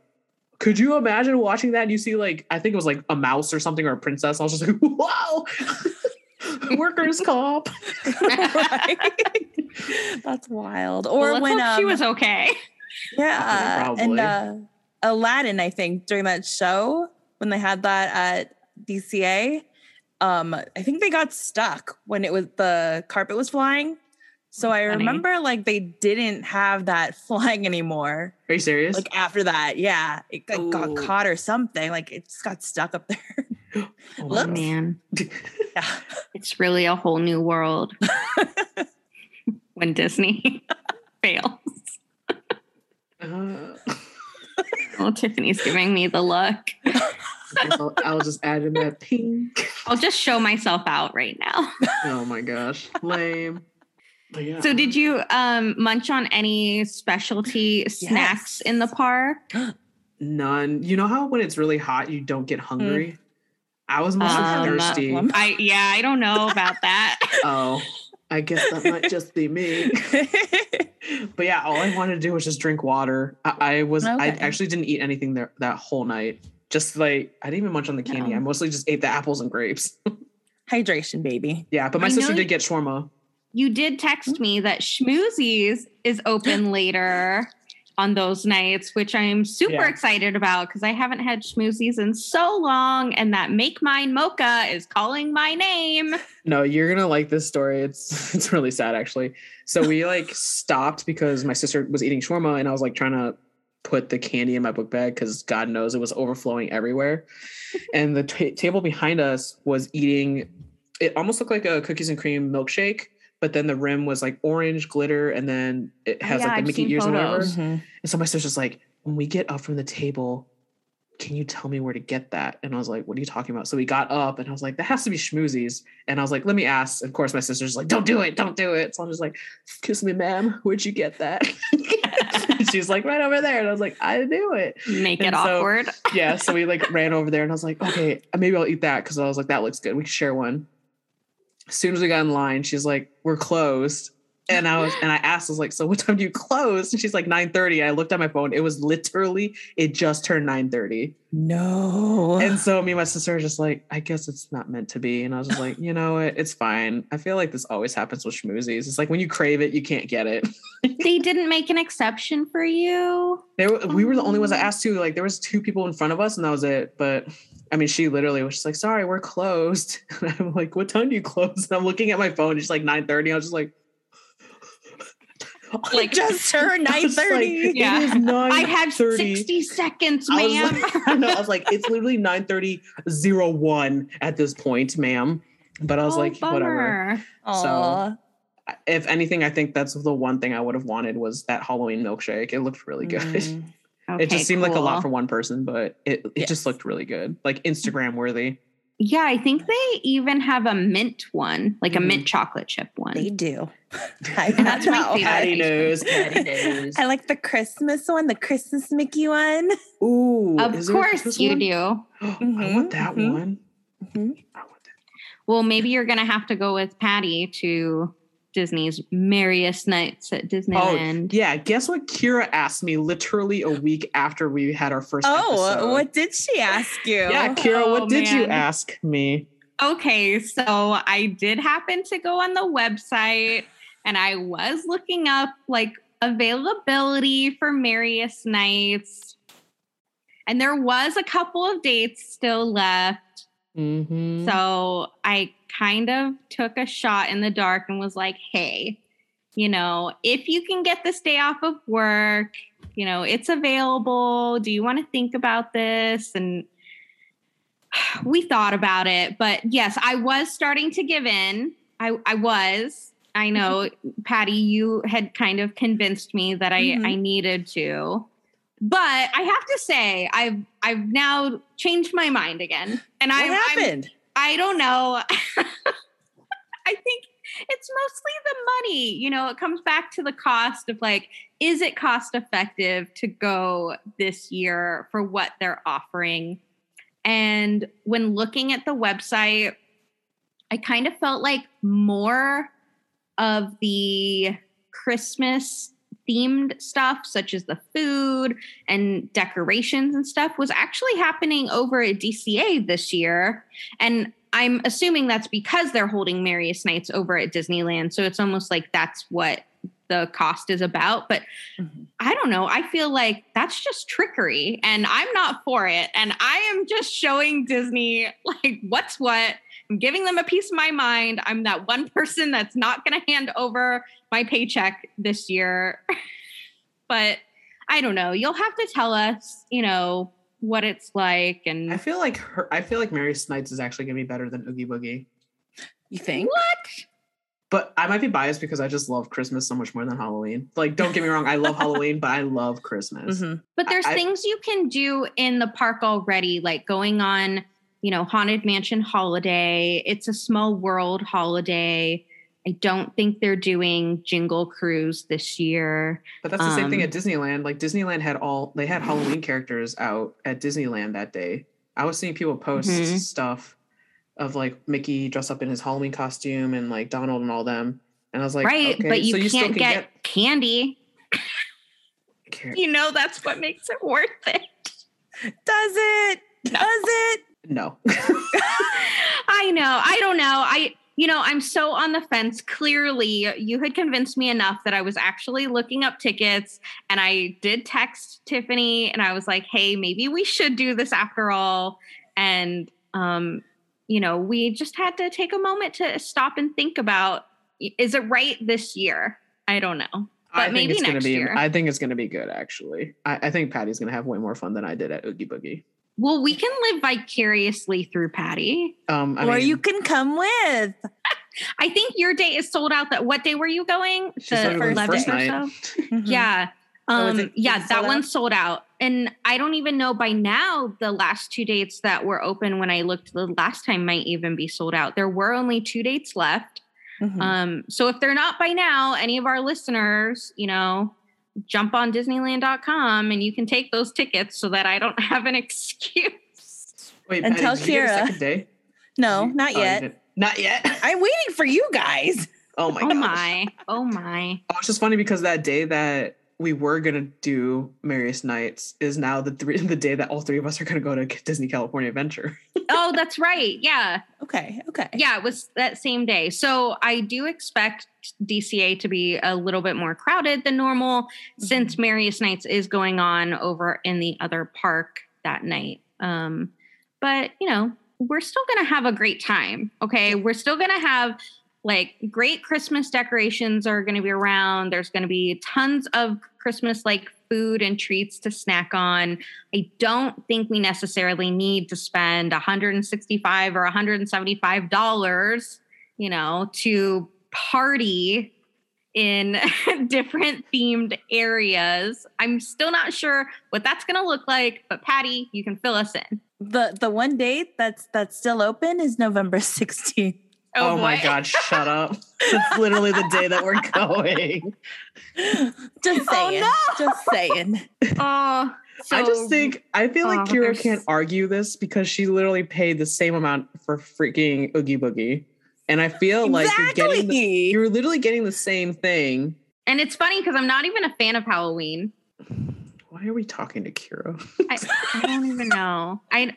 Could you imagine watching that and you see like I think it was like a mouse or something or a princess? I was just like, wow, workers comp. That's wild. Or Well, when um, she was okay. yeah, Probably. and uh, Aladdin, I think during that show when they had that at DCA, um, I think they got stuck when it was the carpet was flying. So I Funny. remember like they didn't have that flying anymore. Are you serious? Like after that, yeah, it got, got caught or something. Like it just got stuck up there. Oh Oh, man, yeah. it's really a whole new world when Disney fails. Uh, Oh, Tiffany's giving me the look. I'll, I'll just add in that pink. I'll just show myself out right now. Oh my gosh, lame. Yeah. So, did you um, munch on any specialty snacks in the park? None. You know how when it's really hot, you don't get hungry. I was mostly Um, thirsty. um, I yeah, I don't know about that. oh, I guess that might just be me. But yeah, all I wanted to do was just drink water. I, I was. I actually didn't eat anything there that whole night. Just like I didn't even munch on the candy. No. I mostly just ate the apples and grapes. Hydration, baby. yeah, but my I sister did get shawarma. You did text me that Schmoozies is open later on those nights, which I'm super Yeah. excited about because I haven't had Schmoozies in so long, and that Make Mine Mocha is calling my name. No, you're gonna like this story. It's it's really sad actually. So we like stopped because my sister was eating shawarma and I was like trying to put the candy in my book bag because God knows it was overflowing everywhere. and the ta table behind us was eating. It almost looked like a cookies and cream milkshake, but then the rim was like orange glitter, and then it has Yeah, like the I've Mickey seen ears and whatever. photos. Mm-hmm. And so my sister's like, when we get up from the table, can you tell me where to get that? And I was like, what are you talking about? So we got up and I was like, that has to be schmoozies. And I was like, let me ask. And of course, my sister's like, don't do it, don't do it. So I'm just like, excuse me, ma'am, where'd you get that? She's like, right over there. And I was like, I knew it. Make it so- awkward. Yeah. So we like ran over there and I was like, okay, maybe I'll eat that. Cause I was like, that looks good. We can share one. As soon as we got in line, she's like, we're closed. And I was, and I asked, I was like, so what time do you close? And she's like, 9 30. I looked at my phone. It was literally, it just turned 9:30. No. And so me and my sister are just like, I guess it's not meant to be. And I was just like, you know what? It's fine. I feel like this always happens with schmoozies. It's like when you crave it, you can't get it. they didn't make an exception for you. They were, we were the only ones I oh. asked to. Like there was two people in front of us, and that was it. But I mean, she literally was just like, "Sorry, we're closed." And I'm like, "What time do you close?" And I'm looking at my phone. It's like 9:30. I was just like, Like, just turned I nine was like, thirty. Yeah. 9:30." I have 60 seconds, I was ma'am. like, I, I was like, it's literally 9:30 01 at this point, ma'am. But I was Oh, like, whatever. bummer. Aw. If anything, I think that's the one thing I would have wanted was that Halloween milkshake. It looked really good. Mm. Okay, it just seemed like a lot for one person, but it, it Yes. just looked really good, like Instagram worthy. Yeah, I think they even have a mint one, like a Mhm. mint chocolate chip one. They do. I, And that's my favorite. Patty ice knows. Patty knows. I like the Christmas one, the Christmas Mickey one. Ooh, Of is there a course you one? do. I want that Mhm, one. mhm. I want that. Well, maybe you're gonna have to go with Patty to Disney's merriest nights at Disneyland. Oh, yeah. Guess what? Kira asked me literally a week after we had our first. Oh, episode. what did she ask you? Yeah, Kira, Oh, what did you ask me? Okay, so I did happen to go on the website and I was looking up like availability for merriest nights. And there was a couple of dates still left. Mm-hmm. So I kind of took a shot in the dark and was like, hey, you know, if you can get this day off of work, you know, it's available. Do you want to think about this? And we thought about it, but yes, I was starting to give in. I, I was. I know, Patty, you had kind of convinced me that I, Mhm. I needed to. But I have to say, I've I've now changed my mind again. And what I I'm, happened? I don't know. I think it's mostly the money. You know, it comes back to the cost of like, is it cost effective to go this year for what they're offering? And when looking at the website, I kind of felt like more of the Christmas themed stuff, such as the food and decorations and stuff, was actually happening over at DCA this year. And I'm assuming that's because they're holding Merriest Nights over at Disneyland. So it's almost like that's what the cost is about. But Mhm. I don't know. I feel like that's just trickery and I'm not for it. And I am just showing Disney like what's what. I'm giving them a piece of my mind. I'm that one person that's not going to hand over my paycheck this year. but I don't know. You'll have to tell us, you know, what it's like and I feel like her. I feel like Merriest Nights is actually gonna be better than Oogie Boogie. You think? what? But I might be biased because I just love Christmas so much more than Halloween. Like, don't get me wrong, I love Halloween, but I love Christmas. Mhm. But there's I- things you can do in the park already, like going on, you know, Haunted Mansion holiday. It's a small world holiday. I don't think they're doing Jingle Cruise this year. But that's the same thing Um, at Disneyland. Like Disneyland had all they had Halloween characters out at Disneyland that day. I was seeing people post Mhm. stuff of like Mickey dressed up in his Halloween costume and like Donald and all them. And I was like, right. okay, but you, so you can't can get, candy. You know, that's what makes it worth it. Does it? Does it? No. I know. I don't know. I, you know, I'm so on the fence. Clearly, you had convinced me enough that I was actually looking up tickets and I did text Tiffany and I was like, hey, maybe we should do this after all. And, um, you know, we just had to take a moment to stop and think about is it right this year? I don't know. I But think maybe it's gonna next be year. I think it's gonna be good actually. I, I think Patty's gonna have way more fun than I did at Oogie Boogie. Well, we can live vicariously through Patty. Um I or mean, you can come with. I think your day is sold out. That what day were you going? she started with the 11th first or night. so? Mhm. Yeah. Oh, Um, it- yeah, that sold one out? sold out. And I don't even know by now the last two dates that were open when I looked the last time might even be sold out. There were only two dates left. Mhm. Um, so if they're not by now, any of our listeners, you know, jump on Disneyland.com and you can take those tickets so that I don't have an excuse. Wait, And Patty, tell did you get a Kira. second day? no, You- not oh, yet. didn't. Not yet. I'm waiting for you guys. Oh my Oh gosh. my. Oh my. Oh, it's just funny because that day that we were gonna do Merriest Nights is now the three the day that all three of us are gonna go to Disney California Adventure. Oh, that's right. Yeah. Okay. Okay. Yeah, it was that same day. So I do expect DCA to be a little bit more crowded than normal since Merriest Nights is going on over in the other park that night. Um, but you know, we're still gonna have a great time. Okay. We're still gonna have like great Christmas decorations are gonna be around. There's gonna be tons of Christmas like food and treats to snack on. I don't think we necessarily need to spend 165 or 175 dollars, you know, to party in different themed areas. I'm still not sure what that's going to look like, but Patty, you can fill us in. The the one date that's that's still open is November 16th. Oh, oh, my god, shut up. It's literally the day that we're going. Just Oh, saying. no. Just saying. Oh, I just think I feel like Oh, Kira there's- can't argue this because she literally paid the same amount for freaking Oogie Boogie. And I feel like you're getting the, you're literally getting the same thing. and it's funny because I'm not even a fan of Halloween. Why are we talking to Kira? I, I don't even know. I,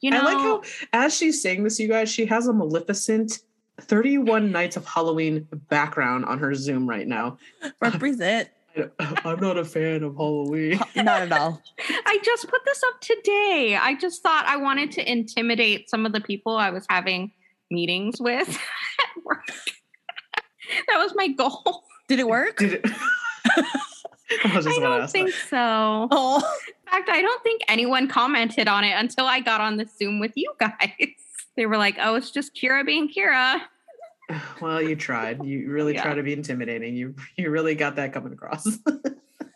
you know, I like how as she's saying this, you guys, she has a Maleficent 31 Nights of Halloween background on her Zoom right now. Represent. I'm not a fan of Halloween. Not at all. I just put this up today. I just thought I wanted to intimidate some of the people I was having meetings with at work. that was my goal. Did it work? Did it? I I don't ask think so. Oh. In fact, I don't think anyone commented on it until I got on the Zoom with you guys. They were like, "Oh, it's just Kira being Kira." Well, you tried. You really Yeah. tried to be intimidating. You you really got that coming across.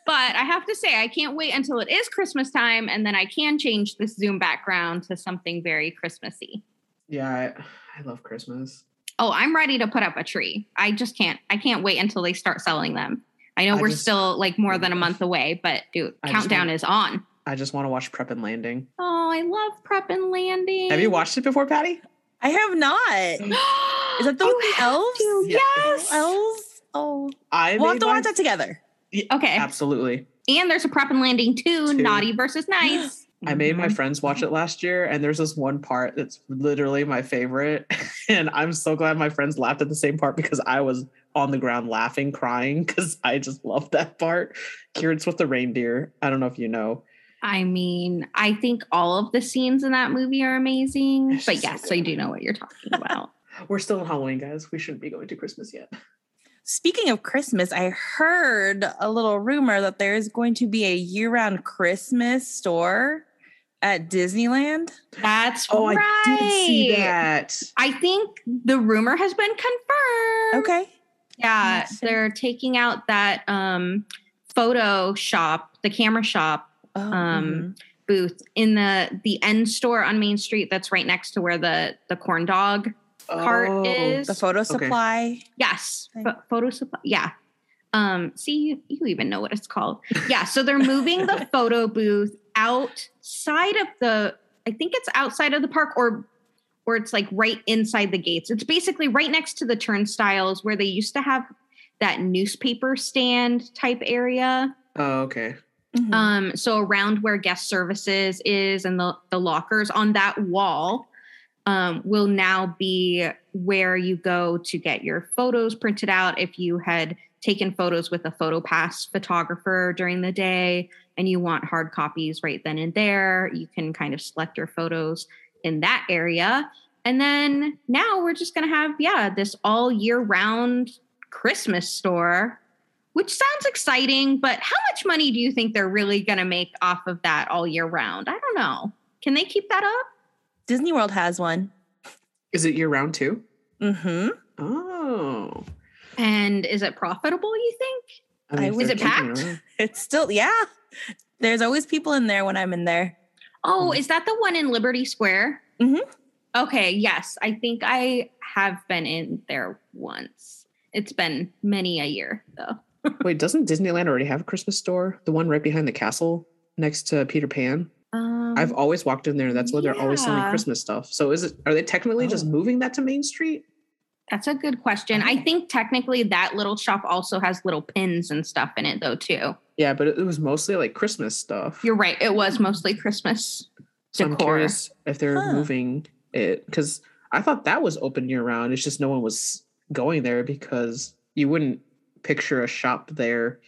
But I have to say, I can't wait until it is Christmas time, and then I can change this Zoom background to something very Christmassy. yeah, I, I love Christmas. Oh, I'm ready to put up a tree. I just can't. I can't wait until they start selling them. I know I we're just- still like more than a month away, but dude, I countdown want- is on. I just want to watch Prep and Landing. Oh, I love Prep and Landing. Have you watched it before, Patty? I have not. Is that the You with the elves? to, Yes. Elves? Oh. I We'll have to my- watch that together. Okay. Absolutely. And there's a Prep and Landing too, Two. Naughty versus Nice. I made my Mhm. friends watch it last year, and there's this one part that's literally my favorite. And I'm so glad my friends laughed at the same part because I was on the ground laughing, crying because I just love that part. Kieran's with the reindeer. I don't know if you know. I mean, I think all of the scenes in that movie are amazing. It's But just so yes, I do know what you're talking about. We're still in Halloween, guys. We shouldn't be going to Christmas yet. Speaking of Christmas, I heard a little rumor that there is going to be a year-round Christmas store at Disneyland. That's Oh, right. I did see that. I think the rumor has been confirmed. Okay. Yeah, they're taking out that um photo shop, the camera shop Oh, Um, mhm. booth in the the end store on Main Street that's right next to where the the corn dog cart Oh. is. the photo Okay. supply. Yes, Thing. pho- photo supply. Yeah. Um, see, you, you even know what it's called. Yeah. So they're moving the photo booth outside of the. I think it's outside of the park, or or it's like right inside the gates. It's basically right next to the turnstiles where they used to have that newspaper stand type area. Oh, okay. Mhm. Um, so around where guest services is and the, the lockers on that wall um, will now be where you go to get your photos printed out. If you had taken photos with a photo pass photographer during the day and you want hard copies right then and there, you can kind of select your photos in that area. And then now we're just going to have, yeah, this all year round Christmas store which sounds exciting, but how much money do you think they're really going to make off of that all year round? I don't know. Can they keep that up? Disney World has one. Is it year round too? Mm-hmm. Oh. And is it profitable, you think? I mean, I if was it packed? around. It's still yeah. There's always people in there when I'm in there. Oh, Hmm. is that the one in Liberty Square? Mm-hmm. Okay, yes. I think I have been in there once. It's been many a year, though. Wait, doesn't Disneyland already have a Christmas store? The one right behind the castle next to Peter Pan? Um, I've always walked in there. That's where they're always selling. Christmas stuff. So is it are they technically just Oh. moving that to Main Street? that's a good question. I think technically that little shop also has little pins and stuff in it, though, too. Yeah, but it, it was mostly like Christmas stuff. You're right. It was mostly Christmas. so I'm curious if they're Huh. moving it because I thought that was open year round. It's just no one was going there because you wouldn't picture a shop there.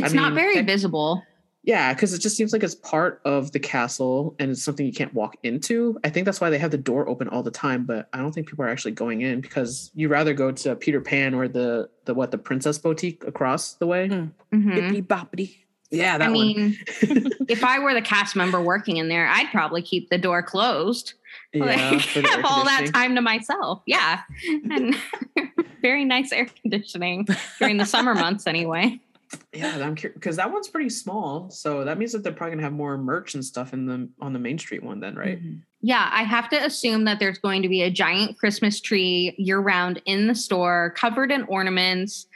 I It's not mean, very tech- visible. Yeah, because it just seems like it's part of the castle and it's something you can't walk into. I think that's why they have the door open all the time, but I don't think people are actually going in because you'd rather go to Peter Pan or the the what the Princess Boutique across the way. Mm. Mhm. Bippity boppity. Yeah, that I one. mean, if I were the cast member working in there, I'd probably keep the door closed. yeah, Like, for the air have all that time to myself. Yeah. And very nice air conditioning during the summer months, anyway. Yeah, I'm curious because that one's pretty small, so that means that they're probably gonna have more merch and stuff in the on the Main Street one then, right? Mhm. Yeah, I have to assume that there's going to be a giant Christmas tree year round in the store, covered in ornaments.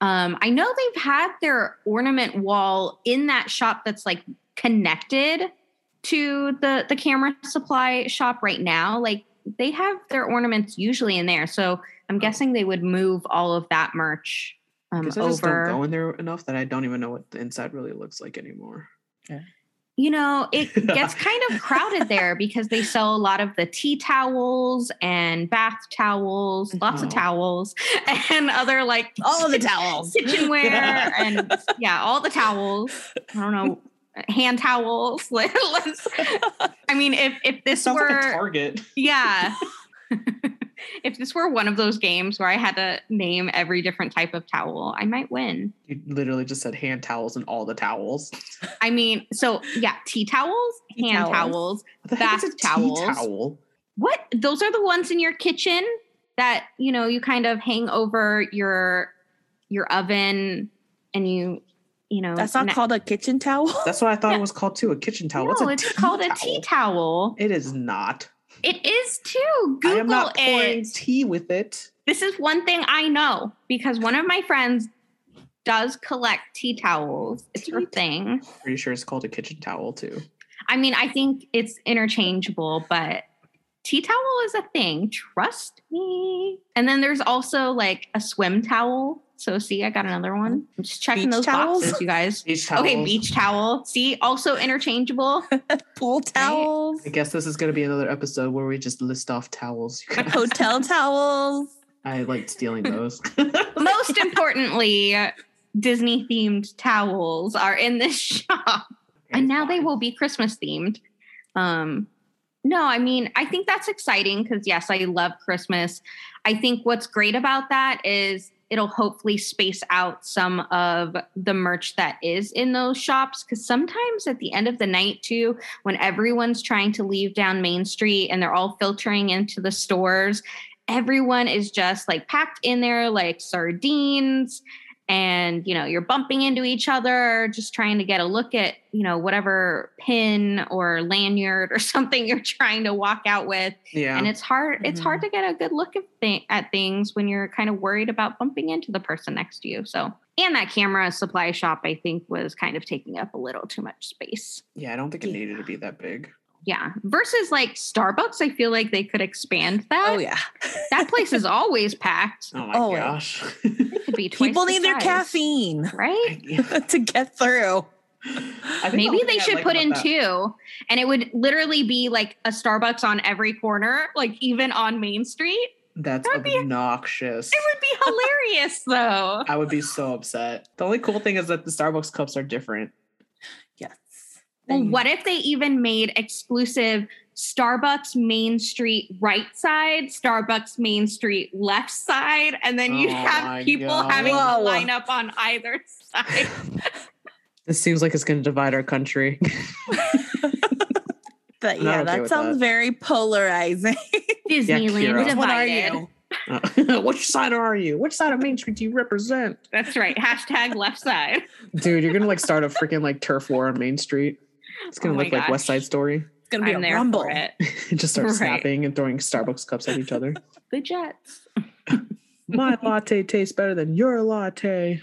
Um, I know they've had their ornament wall in that shop that's like connected to the the camera supply shop right now. Like they have their ornaments usually in there, so I'm guessing they would move all of that merch um, Because I just don't go in there enough that I don't even know what the inside really looks like anymore. Yeah. You know, it gets kind of crowded there because they sell a lot of the tea towels and bath towels, lots of Oh. towels, and other like All of the towels. kitchenware and yeah, all the towels. I don't know, hand towels. Let's- I mean, if if this Sounds were like a Target. yeah. if this were one of those games where I had to name every different type of towel, I might win. You literally just said hand towels and all the towels. I mean, so yeah, tea towels, Tea hand towels. towels, What the heck is Bath towels. towel? What? Those are the ones in your kitchen that, you know, you kind of hang over your your oven and you, you know, That's not na- called a kitchen towel. That's what I thought Yeah. it was called too. A kitchen towel. No, What's a it's tea called a tea towel. It is not. It is too. Google I am not pouring it. tea with it. This is one thing I know because one of my friends does collect tea towels. It's her Tea thing. Pretty sure it's called a kitchen towel too. I mean, I think it's interchangeable, but tea towel is a thing. Trust me. And then there's also like a swim towel. So see, I got another one. I'm just checking Beach those towels? boxes, you guys. Beach towels. Okay, beach towel. See, also interchangeable. Pool towels. I guess this is going to be another episode where we just list off towels. you guys. Hotel towels. I like stealing those. Most importantly, Disney themed towels are in this shop. and now they will be Christmas themed. Um, no, I mean, I think that's exciting because yes, I love Christmas. I think what's great about that is it'll hopefully space out some of the merch that is in those shops. Because sometimes at the end of the night too when everyone's trying to leave down main street and they're all filtering into the stores everyone is just like packed in there like sardines and you know you're bumping into each other just trying to get a look at you know whatever pin or lanyard or something you're trying to walk out with. Yeah. and it's hard it's hard mm-hmm. to get a good look at, th- at things when you're kind of worried about bumping into the person next to you. So and that camera supply shop i think was kind of taking up a little too much space. Yeah, I don't think it needed to be that big. Yeah versus like starbucks i feel like they could expand that Oh yeah. that place is always packed Oh my yeah. gosh. it could be twice People the need their size, caffeine right to get through. I think the Maybe they should like put in that- two, and it would literally be like a Starbucks on every corner, like even on Main Street. That's That'd be- obnoxious. It would be hilarious, though. I would be so upset. The only cool thing is that the Starbucks cups are different. Yes. Well, what if they even made exclusive Starbucks Main Street right side, Starbucks Main Street left side, and then you Oh have people God. having Whoa. to line up on either side. This seems like it's going to divide our country. That, yeah, okay that with sounds that. very polarizing. Disneyland Kira. Which one are you? Uh, which side are you? Which side of Main Street do you represent? That's right. Hashtag left side. Dude, you're gonna like start a freaking like turf war on Main Street. It's gonna Oh look like West. Side Story. It's gonna be I'm a rumble. for it. Just start Right. snapping and throwing Starbucks cups at each other. The Jets. My latte tastes better than your latte.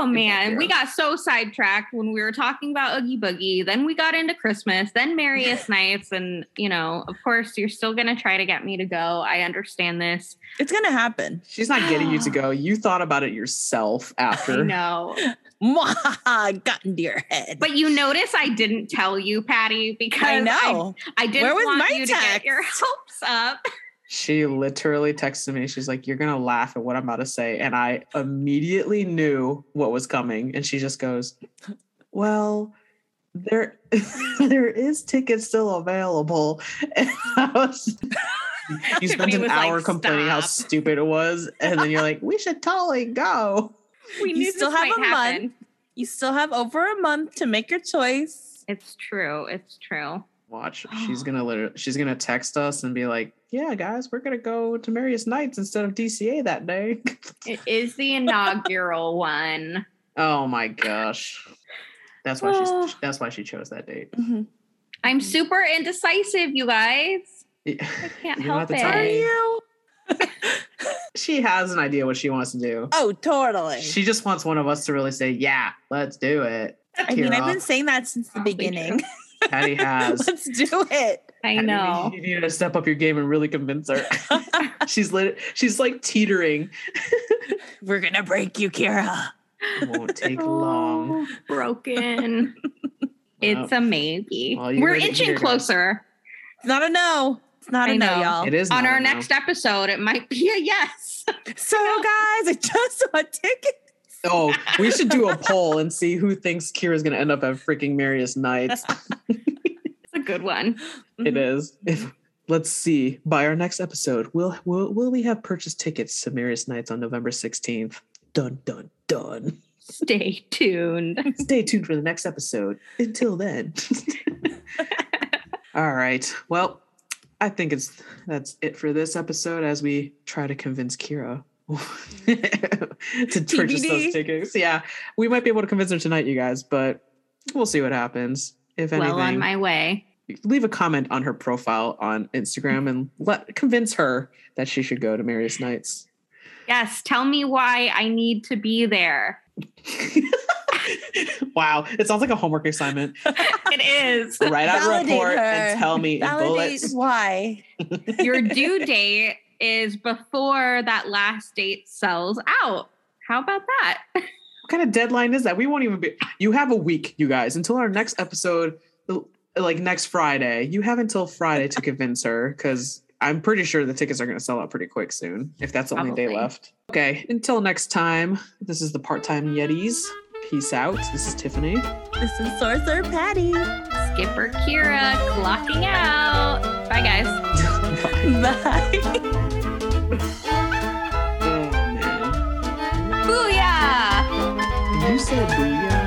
Oh man, we got so sidetracked when we were talking about Oogie Boogie. Then we got into Christmas, then Merriest Nights, and you know, of course, you're still gonna try to get me to go. I understand this. It's gonna happen. She's not getting you to go. You thought about it yourself I after. know, Mwah, got into your head. but you notice I didn't tell you, Patty, because I know. I, didn't Where was want my you to get your hopes up. She literally texted me. She's like, You're gonna laugh at what I'm about to say. And I immediately knew what was coming. And she just goes, Well, there there is tickets still available. And I was you spent an was like, hour complaining how stupid it was. And then you're like, We should totally go. We You knew still have a happen. month. You still have over a month to make your choice. It's true. It's true. Watch. She's gonna literally she's gonna text us and be like, Yeah, guys, we're gonna go to Merriest Nights instead of DCA that day. It is the inaugural one. Oh my gosh. That's why she's that's why she chose that date. Mm-hmm. I'm super indecisive, you guys. Yeah. I can't You help have Are it. you? She has an idea what she wants to do. Oh, totally. She just wants one of us to really say, Yeah, let's do it. I mean, I've been saying that since the Probably beginning. Patty has. Let's do it. I Patty, know. You need to step up your game and really convince her. she's lit she's like teetering. We're gonna break you, Kira. It won't take oh, long. Oh, broken. it's a maybe. Well, We're inching here, closer. It's not a no. It's not a I no, y'all. It is On not our a no. next episode, it might be a yes. So, guys, I just bought tickets. Oh, we should do a poll and see who thinks Kira's gonna end up at freaking Merriest Nights. It's a good one. It mm-hmm. is. If let's see, by our next episode, will will will we have purchased tickets to Merriest Nights on November 16th? Dun dun dun. Stay tuned. Stay tuned for the next episode. Until then. All right. Well, I think it's that's it for this episode as we try to convince Kira to purchase those tickets. Yeah, we might be able to convince her tonight, you guys, but we'll see what happens. If anything, well on my way. leave a comment on her profile on Instagram and let convince her that she should go to Merriest Nights. Yes, tell me why I need to be there. wow, it sounds like a homework assignment. It is. Write out a report her. and tell me in Validate bullets. why. Your due date is before that last date sells out. How about that? What kind of deadline is that? We won't even be. You have a week, you guys, until our next episode, like next Friday. You have until Friday to convince her because I'm pretty sure the tickets are going to sell out pretty quick soon if that's the only day left. Okay, until next time, this is the part time Yetis. Peace out. This is Tiffany. This is Sorcerer Patty. Skipper Kira clocking out. Bye, guys. Bye. Oh, man. Booyah! You said booyah.